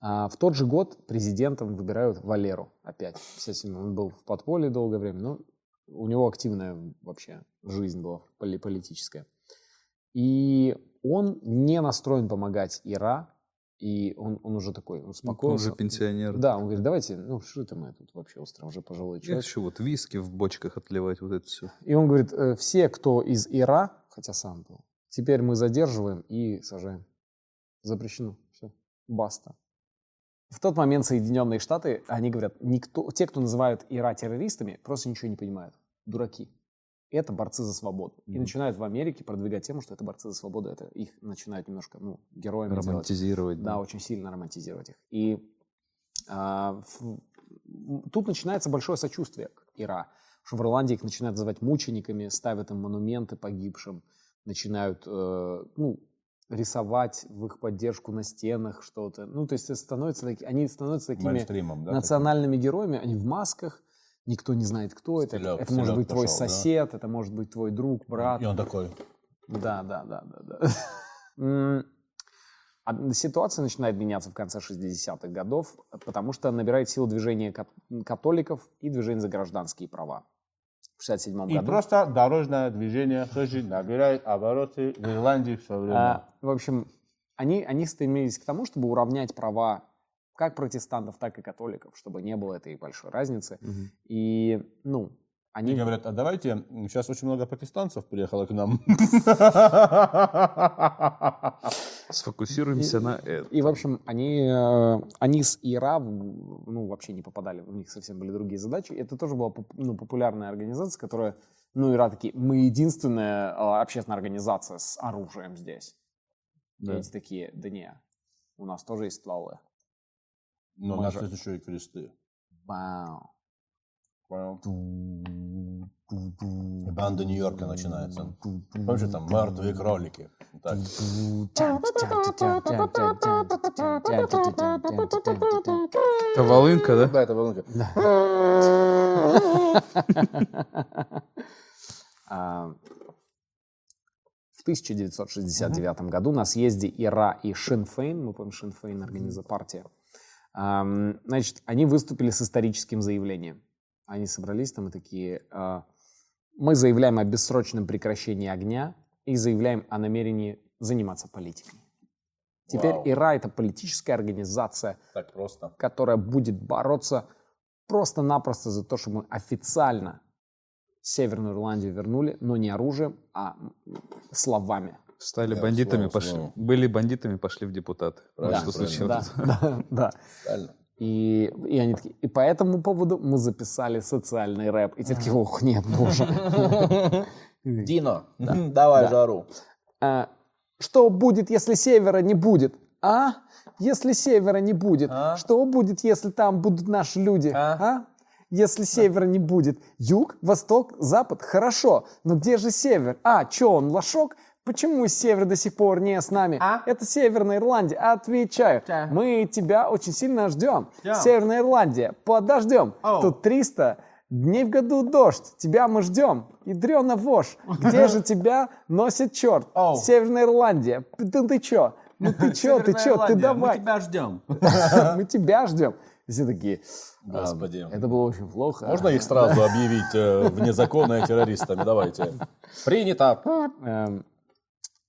А в тот же год президентом выбирают Валеру опять. 57 он был в подполье долгое время, но у него активная вообще жизнь была поли- политическая. И он не настроен помогать Ира, и он, он уже такой Он успокоился. уже пенсионер. Да, он говорит, давайте, ну что это мы тут вообще остров, уже пожилой Это человек. еще вот виски в бочках отливать, вот это все. И он говорит, «Э, все, кто из Ира, хотя сам был, теперь мы задерживаем и сажаем. Запрещено. Все. Баста. В тот момент Соединенные Штаты, они говорят, никто, те, кто называют Ира террористами, просто ничего не понимают. Дураки. Это борцы за свободу. И Мгм. начинают в Америке продвигать тему, что это борцы за свободу. Это их начинают немножко, ну, героями делать. Романтизировать. Да, очень сильно романтизировать их. И а, в- тут начинается большое сочувствие к Ира. Что в Ирландии их начинают называть мучениками, ставят им монументы погибшим, начинают э, ну, рисовать в их поддержку на стенах что-то. Ну, то есть это становится, они становятся такими да? национальными героями, они в масках, никто не знает, кто это. Это может стилек быть твой пошел, да? сосед, это может быть твой друг, брат. И он такой, Да, да, да, да, да. А Ситуация начинает меняться в конце 60-х годов, потому что набирает силу движение кат- католиков и движение за гражданские права. В 67 И году. просто дорожное движение тоже набирает обороты в Ирландии все время. А, в общем, они, они стремились к тому, чтобы уравнять права как протестантов, так и католиков, чтобы не было этой большой разницы. И, ну, Они они... говорят, а давайте, сейчас очень много протестантцев приехало к нам. Сфокусируемся на этом. И, в общем, они, э, они с ИРА ну, вообще не попадали, у них совсем были другие задачи. Это тоже была ну, популярная организация, которая, ну, ИРА такие, мы единственная э, общественная организация с оружием здесь. Да. И эти такие, да не, у нас тоже есть стволы. Но у нас же- есть еще и кресты. Вау. Понял? Банда Нью-Йорка начинается. Помнишь, там мертвые кролики. Так. Это волынка, да? Да, это волынка. А, В 1969 году на съезде ИРА и Шинфейн, мы помним, Шинфейн организа партия, значит, они выступили с историческим заявлением. Они собрались там и такие, а, мы заявляем о бессрочном прекращении огня и заявляем о намерении заниматься политикой. Теперь Вау. ИРА это политическая организация, Так просто. которая будет бороться просто-напросто за то, чтобы мы официально Северную Ирландию вернули, но не оружием, а словами. Стали Да, бандитами, слово, пошли. слово. Были бандитами, пошли в депутаты. Правильно, что случилось? Да, да, да. И, и они такие, и по этому поводу мы записали социальный рэп. И те такие, ох, нет, боже. Дино, давай Да. жару. А, Что будет, если севера не будет? А? Если севера не будет? А? Что будет, если там будут наши люди? А? А? Если севера не будет? Юг, восток, запад? Хорошо. Но где же север? А, чё, он лошок? Почему север до сих пор не с нами? А? Это Северная Ирландия. Отвечаю. Да. Мы тебя очень сильно ждем. Ждем. Северная Ирландия. Подождем. Оу. Тут 300 дней в году дождь. Тебя мы ждем. Ядрена вошь. Где же тебя носит черт? Оу. Северная Ирландия. Ты, ты чё? Ну ты чё, ты чё, ты давай. Мы тебя ждем. Мы тебя ждем. И все такие, «А, Господи. это было очень плохо. Можно их сразу объявить э, вне закона и террористами? Давайте. Принято.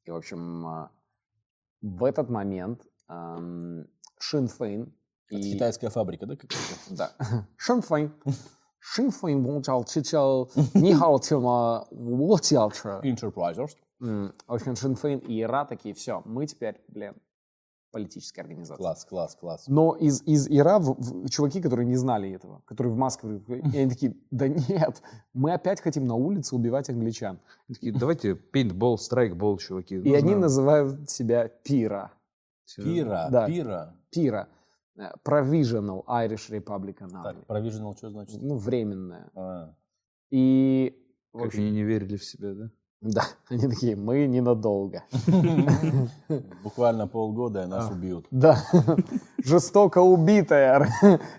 И, в общем, а, в этот момент Шин Фэйн Это и... китайская фабрика, да? Да. Шин Фэйн. Шинфейн. Шинфейн получал чичал нихао тема Enterprisers. В общем, Шинфейн и Ира такие, все, мы теперь, блин, политическая организация. Класс, класс, класс. Но из, из Ира в- в- чуваки, которые не знали этого, которые в Москве, и они такие, да нет, мы опять хотим на улице убивать англичан. Они такие, давайте пейнтбол, страйкбол, чуваки. И они называют себя Пира. Пира, Да. пира. Пира. Э, Provisional Irish Republican Так, Army. provisional что значит? Ну, временная. А, И, Как общем, они не верили в себя, да? Да, они такие, мы ненадолго. Буквально полгода и нас А. убьют. Да, жестоко убитая,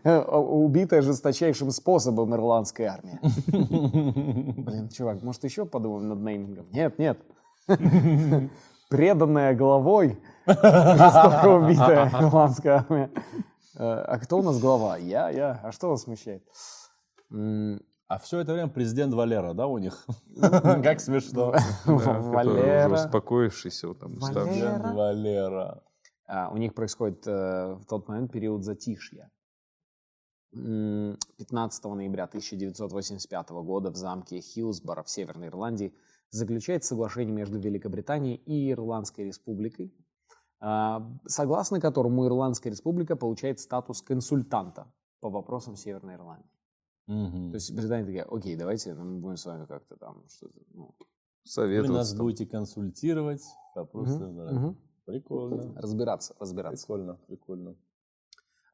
убитая жесточайшим способом ирландская армия. Блин, чувак, может еще подумаем над неймингом? Нет, нет. Преданная головой, жестоко убитая ирландская армия. Э, А кто у нас глава? Я, я. А что вас смущает? А все это время президент Валера, да, у них? Как смешно. Который уже Валера. успокоившийся вот там. Президент Валера. А, у них происходит э, в тот момент период затишья. М, 15 ноября 1985 года в замке Хьюсборо в Северной Ирландии заключается соглашение между Великобританией и Ирландской республикой, а, согласно которому Ирландская республика получает статус консультанта по вопросам Северной Ирландии. Мгм. То есть Британия такая, окей, давайте ну, мы будем с вами как-то там что-то... ну, Вы Советоваться нас там. будете консультировать. Вопросы, да. мгм. Прикольно. разбираться, разбираться. Прикольно, прикольно.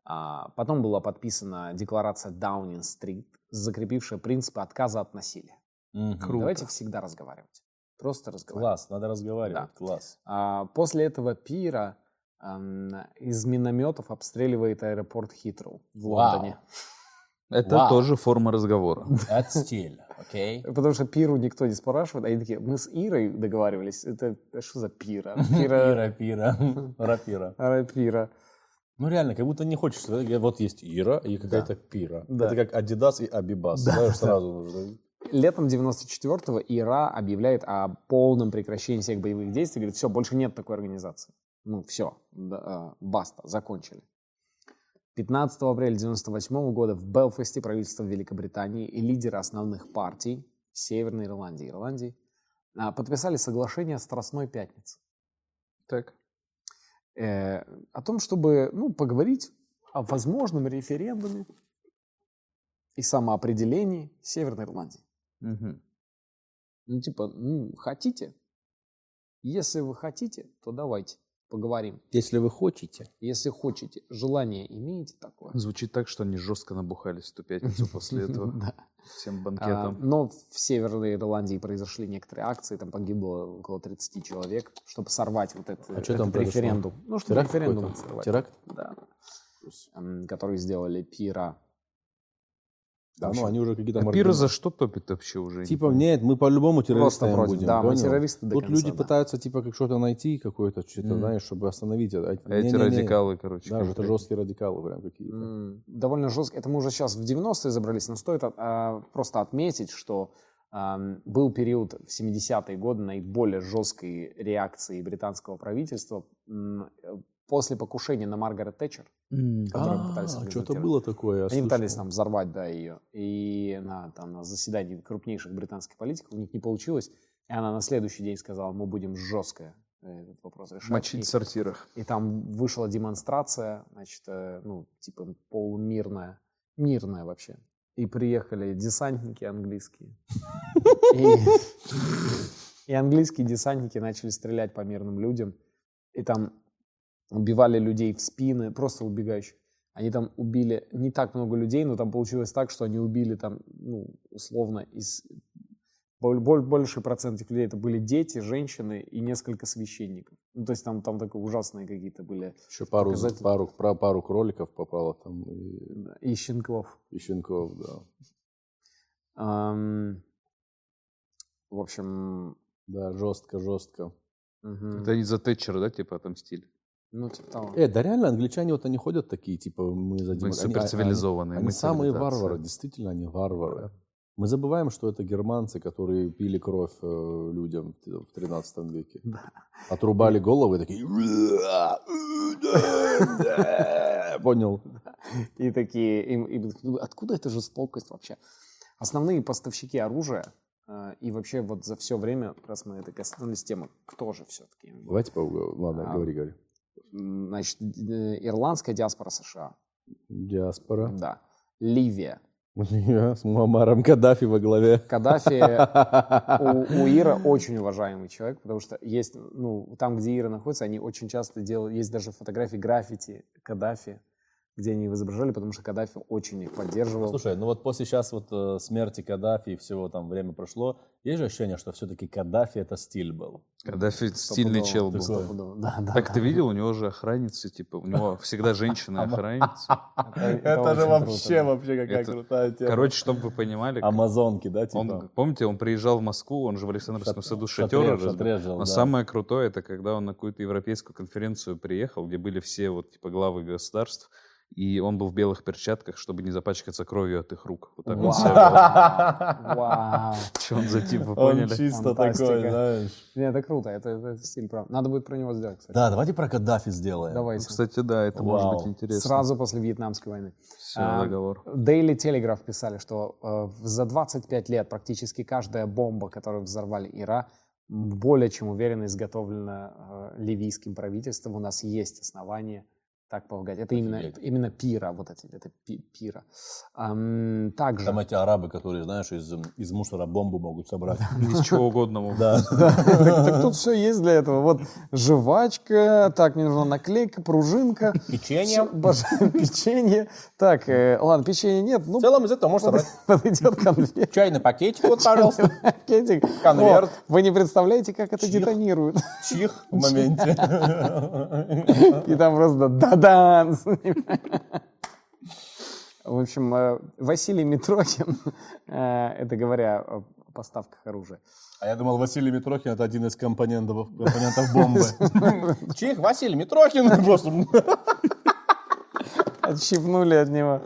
А, Потом была подписана декларация Даунинг-стрит, закрепившая принципы отказа от насилия. Мгм. Давайте всегда разговаривать. Просто разговаривать. Класс, надо разговаривать. Класс. А, После этого пира из минометов обстреливает аэропорт Хитроу в Вау. Это Вау. тоже форма разговора. Это стиль, окей? Потому что пиру никто не спрашивает. Они такие, мы с Ирой договаривались. Это что за пира? Пира, пира. Рапира. Ара пира. Ну реально, как будто не хочется. да? Вот есть Ира и какая-то пира. Да. Это как Адидас и Абибас. Знаешь, сразу нужно. Летом 94-го ИРА объявляет о полном прекращении всех боевых действий. Говорит, все, больше нет такой организации. Ну, все, баста, закончили. 15 апреля 98 года в Белфасте правительство Великобритании и лидеры основных партий Северной Ирландии и Ирландии а, подписали соглашение о Страстной Пятнице. Так. Э, о том, чтобы ну, поговорить о возможном референдуме и самоопределении Северной Ирландии. Мгм. Ну, типа, ну, хотите? Если вы хотите, то давайте. Поговорим. Если вы хотите. Если хотите, желание имеете такое. Звучит так, что они жестко набухались в ту пятницу после этого. Всем А, банкетом. Но в Северной Ирландии произошли некоторые акции, там погибло около 30 человек, чтобы сорвать вот этот, А референдум. Ну, чтобы референдум сорвать. Теракт? Да. Который сделали Пира. Да, ну они уже какие-то... А Пира за что топит вообще уже? Типа, нет, мы по-любому террористами будем. да, мы понял? террористы до Тут конца, люди да. пытаются, типа, как что-то найти, какое-то, что-то, Мгм. знаешь, чтобы остановить. это. А эти Не-не-не. радикалы, короче. Да, это жесткие радикалы прям какие-то. М, Довольно жестко. Это мы уже сейчас в 90-е забрались, но стоит а, просто отметить, что ам, был период в 70-е годы наиболее жесткой реакции британского правительства э, после покушения на Маргарет Тэтчер, которую пытались А, что-то было такое, Они пытались там взорвать, да, ее. И на, там, на заседании крупнейших британских политиков у них не получилось. И она на следующий день сказала, мы будем жестко э, этот вопрос решать. Мочить И- в сортирах. и там вышла демонстрация, значит, э, ну, типа полумирная, мирная вообще. И приехали десантники английские. И английские десантники начали стрелять по мирным людям. И там убивали людей в спины, просто убегающих. Они там убили не так много людей, но там получилось так, что они убили там, ну, условно, из боль- боль- больший процент этих людей это были дети, женщины и несколько священников. Ну, то есть там, там такие ужасные какие-то были. Еще пару, пару, про пару кроликов попало там, и, И щенков. и щенков, да. Ам, в общем, Да, жестко, жестко. мгм. Это они за Тэтчера, да, типа отомстили? Ну, типа того. Э, да реально, англичане вот они ходят такие, типа, мы за Мы демок- они- супер они- цивилизованные. Они, мы самые варвары, действительно, они варвары. Мы забываем, что это германцы, которые пили кровь э, людям в 13 веке. Отрубали головы и такие... Понял. И такие, им- им- ну, откуда эта жестокость вообще? Основные поставщики оружия э, и вообще вот за все время, раз мы это коснулись темы, кто же все-таки? Давайте поговорим. Ладно, А, говори, говори. Значит, э, ирландская диаспора США. Диаспора. Да. Ливия. Я с Муаммаром Каддафи во главе. Каддафи у, у Ира очень уважаемый человек, потому что есть, ну, там, где Ира находится, они очень часто делают, есть даже фотографии граффити Каддафи, где они его изображали, потому что Каддафи очень их поддерживал. Слушай, ну вот после сейчас вот э, смерти Каддафи и всего там время прошло, есть же ощущение, что все-таки Каддафи это стиль был. Каддафи стильный чел был. Да, да, Так да. ты видел, у него же охранницы, типа, у него всегда женщины-охранницы. Это очень круто. вообще какая крутая тема. Короче, чтобы вы понимали, Амазонки, да, типа? он, помните, он приезжал в Москву, он же в Александровском саду жил, Но да. самое крутое, это когда он на какую-то европейскую конференцию приехал, где были все вот типа главы государств, и он был в белых перчатках, чтобы не запачкаться кровью от их рук. Вот так он себя. Вау. Что он за тип, вы Он поняли? чисто Фантастика. такой, знаешь. Не, это круто, это, это стиль, правда. Надо будет про него сделать, кстати. Да, давайте про Каддафи сделаем. Давайте. Кстати, да, это Вау. может быть интересно. Сразу после Вьетнамской войны. Все, А, договор. Daily Telegraph писали, что э, за 25 лет практически каждая бомба, которую взорвали Ира, более чем уверенно изготовлена э, ливийским правительством. У нас есть основания так полагать. Это именно, Офигеть. именно пира, вот эти, это пи- пира. Ам, также... Там эти арабы, которые, знаешь, из, из мусора бомбу могут собрать. Из чего угодно могут. Да. Так, тут все есть для этого. Вот жвачка, так, мне нужна наклейка, пружинка. Печенье. Печенье. Так, э, ладно, печенья нет. Ну, В целом из этого можно собрать подойдет конверт. чайный пакетик, вот, пожалуйста. Пакетик. Конверт. Вы не представляете, как это детонирует. Чих в моменте. И там просто да-дан. В общем, э, Василий Митрохин, э, это говоря о поставках оружия. А я думал, Василий Митрохин это один из компонентов, компонентов бомбы. Чих, Василий Митрохин. Просто Отщипнули от него.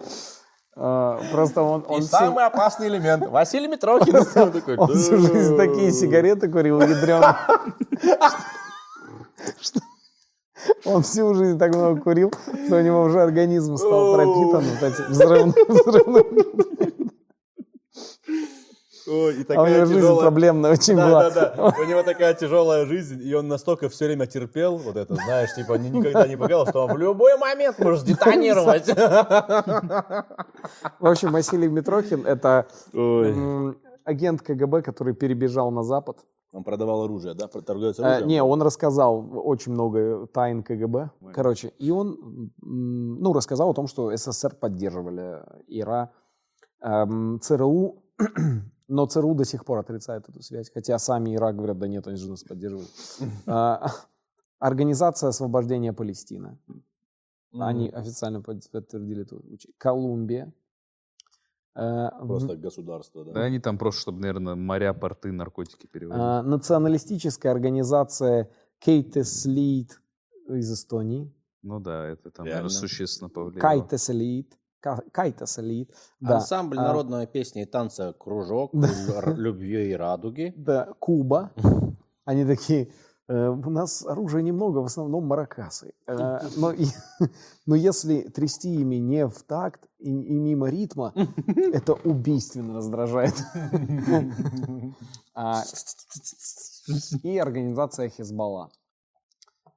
Э, Просто он, он, И самый опасный элемент. Василий Митрохин. Он всю жизнь такие сигареты курил ядреные. Что- Он всю жизнь так много курил, что у него уже организм стал пропитан вот этим взрывным, взрывным. Ой, и А у такая него жизнь тяжелая... проблемная очень Да, была. да, да. У него такая тяжелая жизнь, и он настолько все время терпел, вот это, знаешь, типа, ни- никогда не показал, что он в любой момент может сдетонировать. В общем, Василий Митрохин — это Ой. агент КГБ, который перебежал на Запад Он продавал оружие, да? Торговец Э, оружием? не, он рассказал очень много тайн КГБ. Короче, и он, ну, рассказал о том, что СССР поддерживали ИРА, эм, ЦРУ, но ЦРУ до сих пор отрицает эту связь, хотя сами ИРА говорят, да нет, они же нас поддерживают. А, Организация освобождения Палестины. Они официально под- подтвердили эту. Колумбия. Э, в- Просто государство, да? Да они там просто, чтобы, наверное, моря, порты, наркотики переводили. А, националистическая организация Кейтес Лид из Эстонии. Ну да, это там, Реально. наверное, существенно повлияло. Кайтес Элит. Кайтес Элит. Да. Ансамбль А, народной песни и танца «Кружок», «Любви и радуги». Да, Куба. Они такие, «Э, у нас оружия немного, в основном маракасы. Э, Но, и- но если трясти ими не в такт и, и мимо ритма, это убийственно раздражает. А, И организация Хизбалла.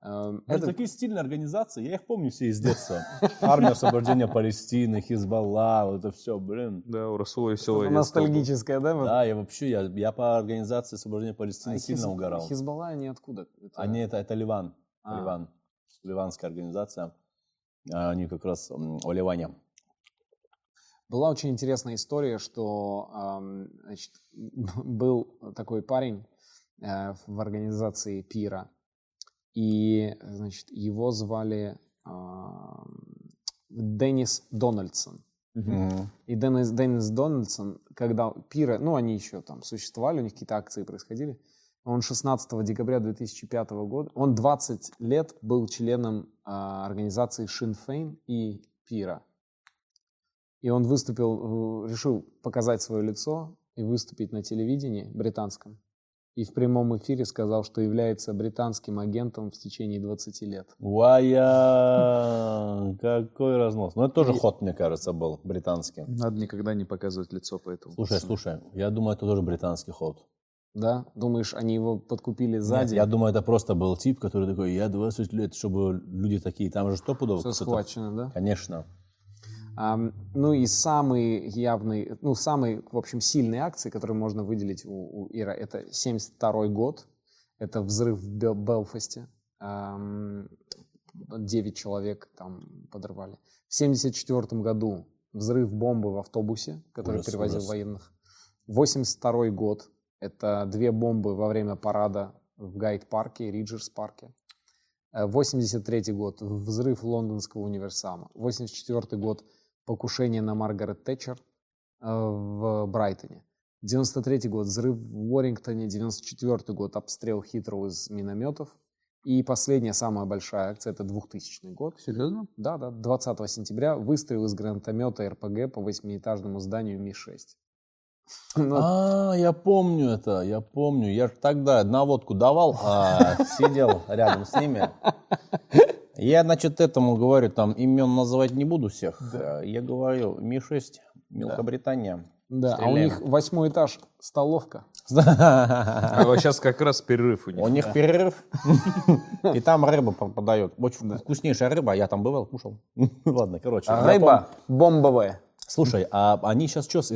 Эм, Это Это такие стильные организации, я их помню все из детства. Армия освобождения Палестины, Хизбалла, вот это все, блин. Да, у Расула веселое что-то ностальгическое, да? Да, я вообще, я, я по организации освобождения Палестины А сильно Хиз- угорал. Хизбалла они откуда? Это- Они, это, это Ливан, А. Ливан, ливанская организация. А Они как раз о Ливане. Была очень интересная история, что значит, был такой парень э, в организации Пира, и значит, его звали ам, Деннис Дональдсон. Мгм. И Деннис, Деннис Дональдсон, когда Пира, ну они еще там существовали, у них какие-то акции происходили, он 16 декабря 2005 года, он 20 лет был членом а, организации Féin и Пира. И он выступил, э, решил показать свое лицо и выступить на телевидении британском. И в прямом эфире сказал, что является британским агентом в течение 20 лет. Вая, какой разнос. Ну, это тоже ход, мне кажется, был британский. Надо никогда не показывать лицо, поэтому. Слушай, слушай, я думаю, это тоже британский ход. Да? Думаешь, они его подкупили Нет, сзади? я думаю, это просто был тип, который такой, я 20 лет, чтобы люди такие, там же стопудово. Все схвачено, да? Конечно. Ну и самый явный, ну самый, в общем, сильные акции, которые можно выделить у, у Ира, это 72 год, это взрыв в Бел- Белфасте, Ам, 9 человек там подорвали. В 74 году взрыв бомбы в автобусе, который Ужас, перевозил ужас. военных. 82 год, это две бомбы во время парада в Гайд-парке, Риджерс-парке. Э, 83 год, взрыв лондонского универсама. 84 год, покушение на Маргарет Тэтчер э, в Брайтоне. 93 год, взрыв в Уоррингтоне. 94 год, обстрел Хитроу из минометов. И последняя, самая большая акция, это 2000 год. Серьезно? Да, да, 20 сентября выстрел из гранатомета РПГ по восьмиэтажному зданию Ми-6. Ну, А, я помню это, я помню. Я ж тогда наводку давал, а сидел рядом с ними. Я, значит, этому говорю, там имен называть не буду всех. А Я говорю, Ми-6, Мелкобритания. Да, а у Стреляем. них восьмой этаж столовка. А вот сейчас как раз перерыв у них. У них перерыв, и там рыба подают. Очень вкуснейшая рыба, я там бывал, кушал. Ладно, короче. Рыба бомбовая. Слушай, а они сейчас что с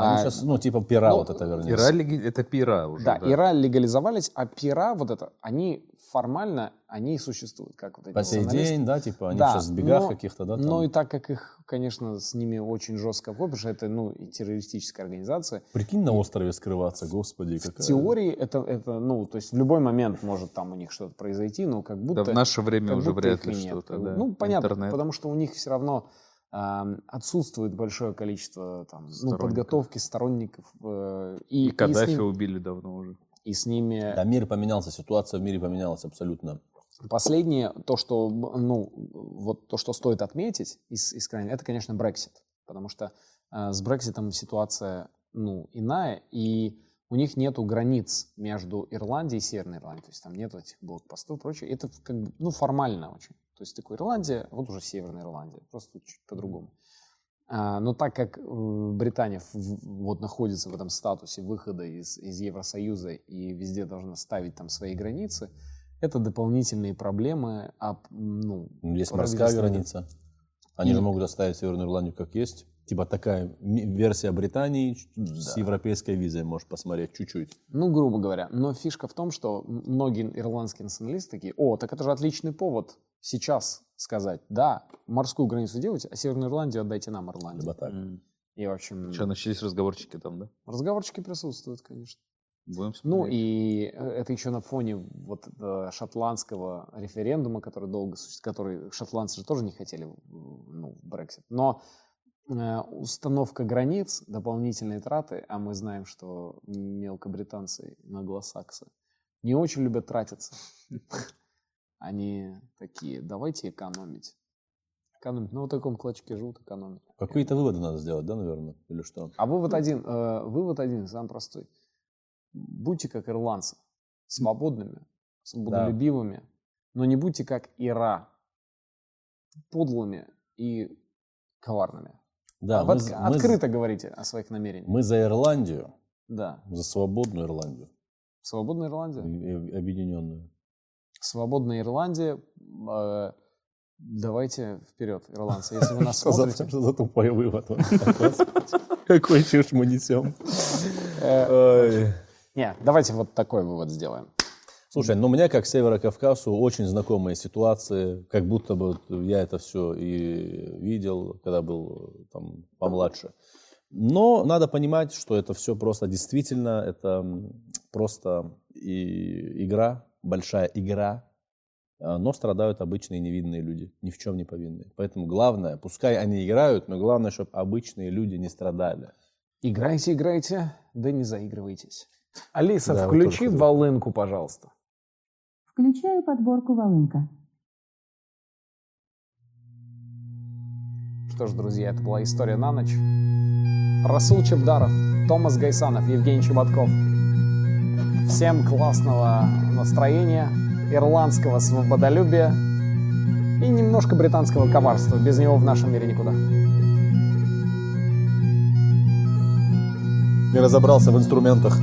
Они А, сейчас, ну, типа пира вот это вернее. Ира леги- это пира уже. Да, Ира легализовались, а пира вот это, они формально, они и существуют, как вот эти По сей день, да, типа, они Да, сейчас в бегах каких-то, да, там. Но и так как их, конечно, с ними очень жестко что это, ну, и террористическая организация, Прикинь на острове скрываться, господи, в какая... теории это, это, ну, то есть в любой момент может там у них что-то произойти, но как будто... Да в наше время уже вряд ли что-то. да. Ну, понятно, Интернет. потому что у них все равно отсутствует большое количество там, ну, подготовки сторонников. э, и, И Каддафи ним- убили давно уже. и с ними Да, мир поменялся, ситуация в мире поменялась абсолютно. Последнее, то, что, ну, вот то, что стоит отметить из, из крайне, это, конечно, Brexit. Потому что э, с Брекситом ситуация, ну, иная, и у них нету границ между Ирландией и Северной Ирландией. То есть там нету этих блокпостов и прочее. Это как бы, ну, формально очень. То есть такой Ирландия, вот уже Северная Ирландия. Просто чуть по-другому. А, но так как э, Британия вот находится в этом статусе выхода из, из Евросоюза и везде должна ставить там свои границы, это дополнительные проблемы. А, ну, Есть правительство- морская граница. Они И- же могут оставить Северную Ирландию как есть. Типа такая версия Британии с европейской визой, можешь посмотреть чуть-чуть. Ну, грубо говоря. Но фишка в том, что многие ирландские националисты такие, о, так это же отличный повод сейчас сказать, да, морскую границу делайте, а Северную Ирландию отдайте нам, Ирландию. Либо так. И, в общем, Что, начались разговорчики там, да? разговорчики присутствуют, конечно. Будем Ну смотреть. и э, это еще на фоне вот э, шотландского референдума, который долго который шотландцы же тоже не хотели в- ну, в Брексит. Но э, установка границ, дополнительные траты, а мы знаем, что мелкобританцы, англосаксы, не очень любят тратиться. Они такие, давайте экономить. Экономить. Ну, в таком клочке живут, экономить. Какие-то выводы надо сделать, да, наверное? Или что? А вывод один, э, вывод один, самый простой. Будьте как ирландцы, свободными, свободолюбивыми, но не будьте как Ира, подлыми и коварными. Да, Об- мы, от- за- мы открыто говорите о своих намерениях. Мы за Ирландию, Да. за свободную Ирландию, Свободная Ирландия. и- и объединенную. Свободная Ирландия. э, давайте вперед, ирландцы. Если вы нас смотрите, что за тупой вывод? Какой чушь мы несем? э, не, давайте вот такой вывод сделаем. Слушай, ну меня как Северокавказу очень знакомые ситуации, как будто бы я это все и видел, когда был э, там помладше. Но надо понимать, что это все просто действительно, это просто и игра, большая игра, а, но страдают обычные невинные люди, ни в чем не повинные. Поэтому главное, пускай они играют, но главное, чтобы обычные люди не страдали. Играйте, играйте, да не заигрывайтесь. Алиса, Да, включи волынку, пожалуйста. Включаю подборку «Волынка». Что ж, друзья, это была история на ночь. Расул Чебдаров, Томас Гайсанов, Евгений Чеботков. Всем классного настроения, ирландского свободолюбия и немножко британского коварства. Без него в нашем мире никуда. Не разобрался в инструментах.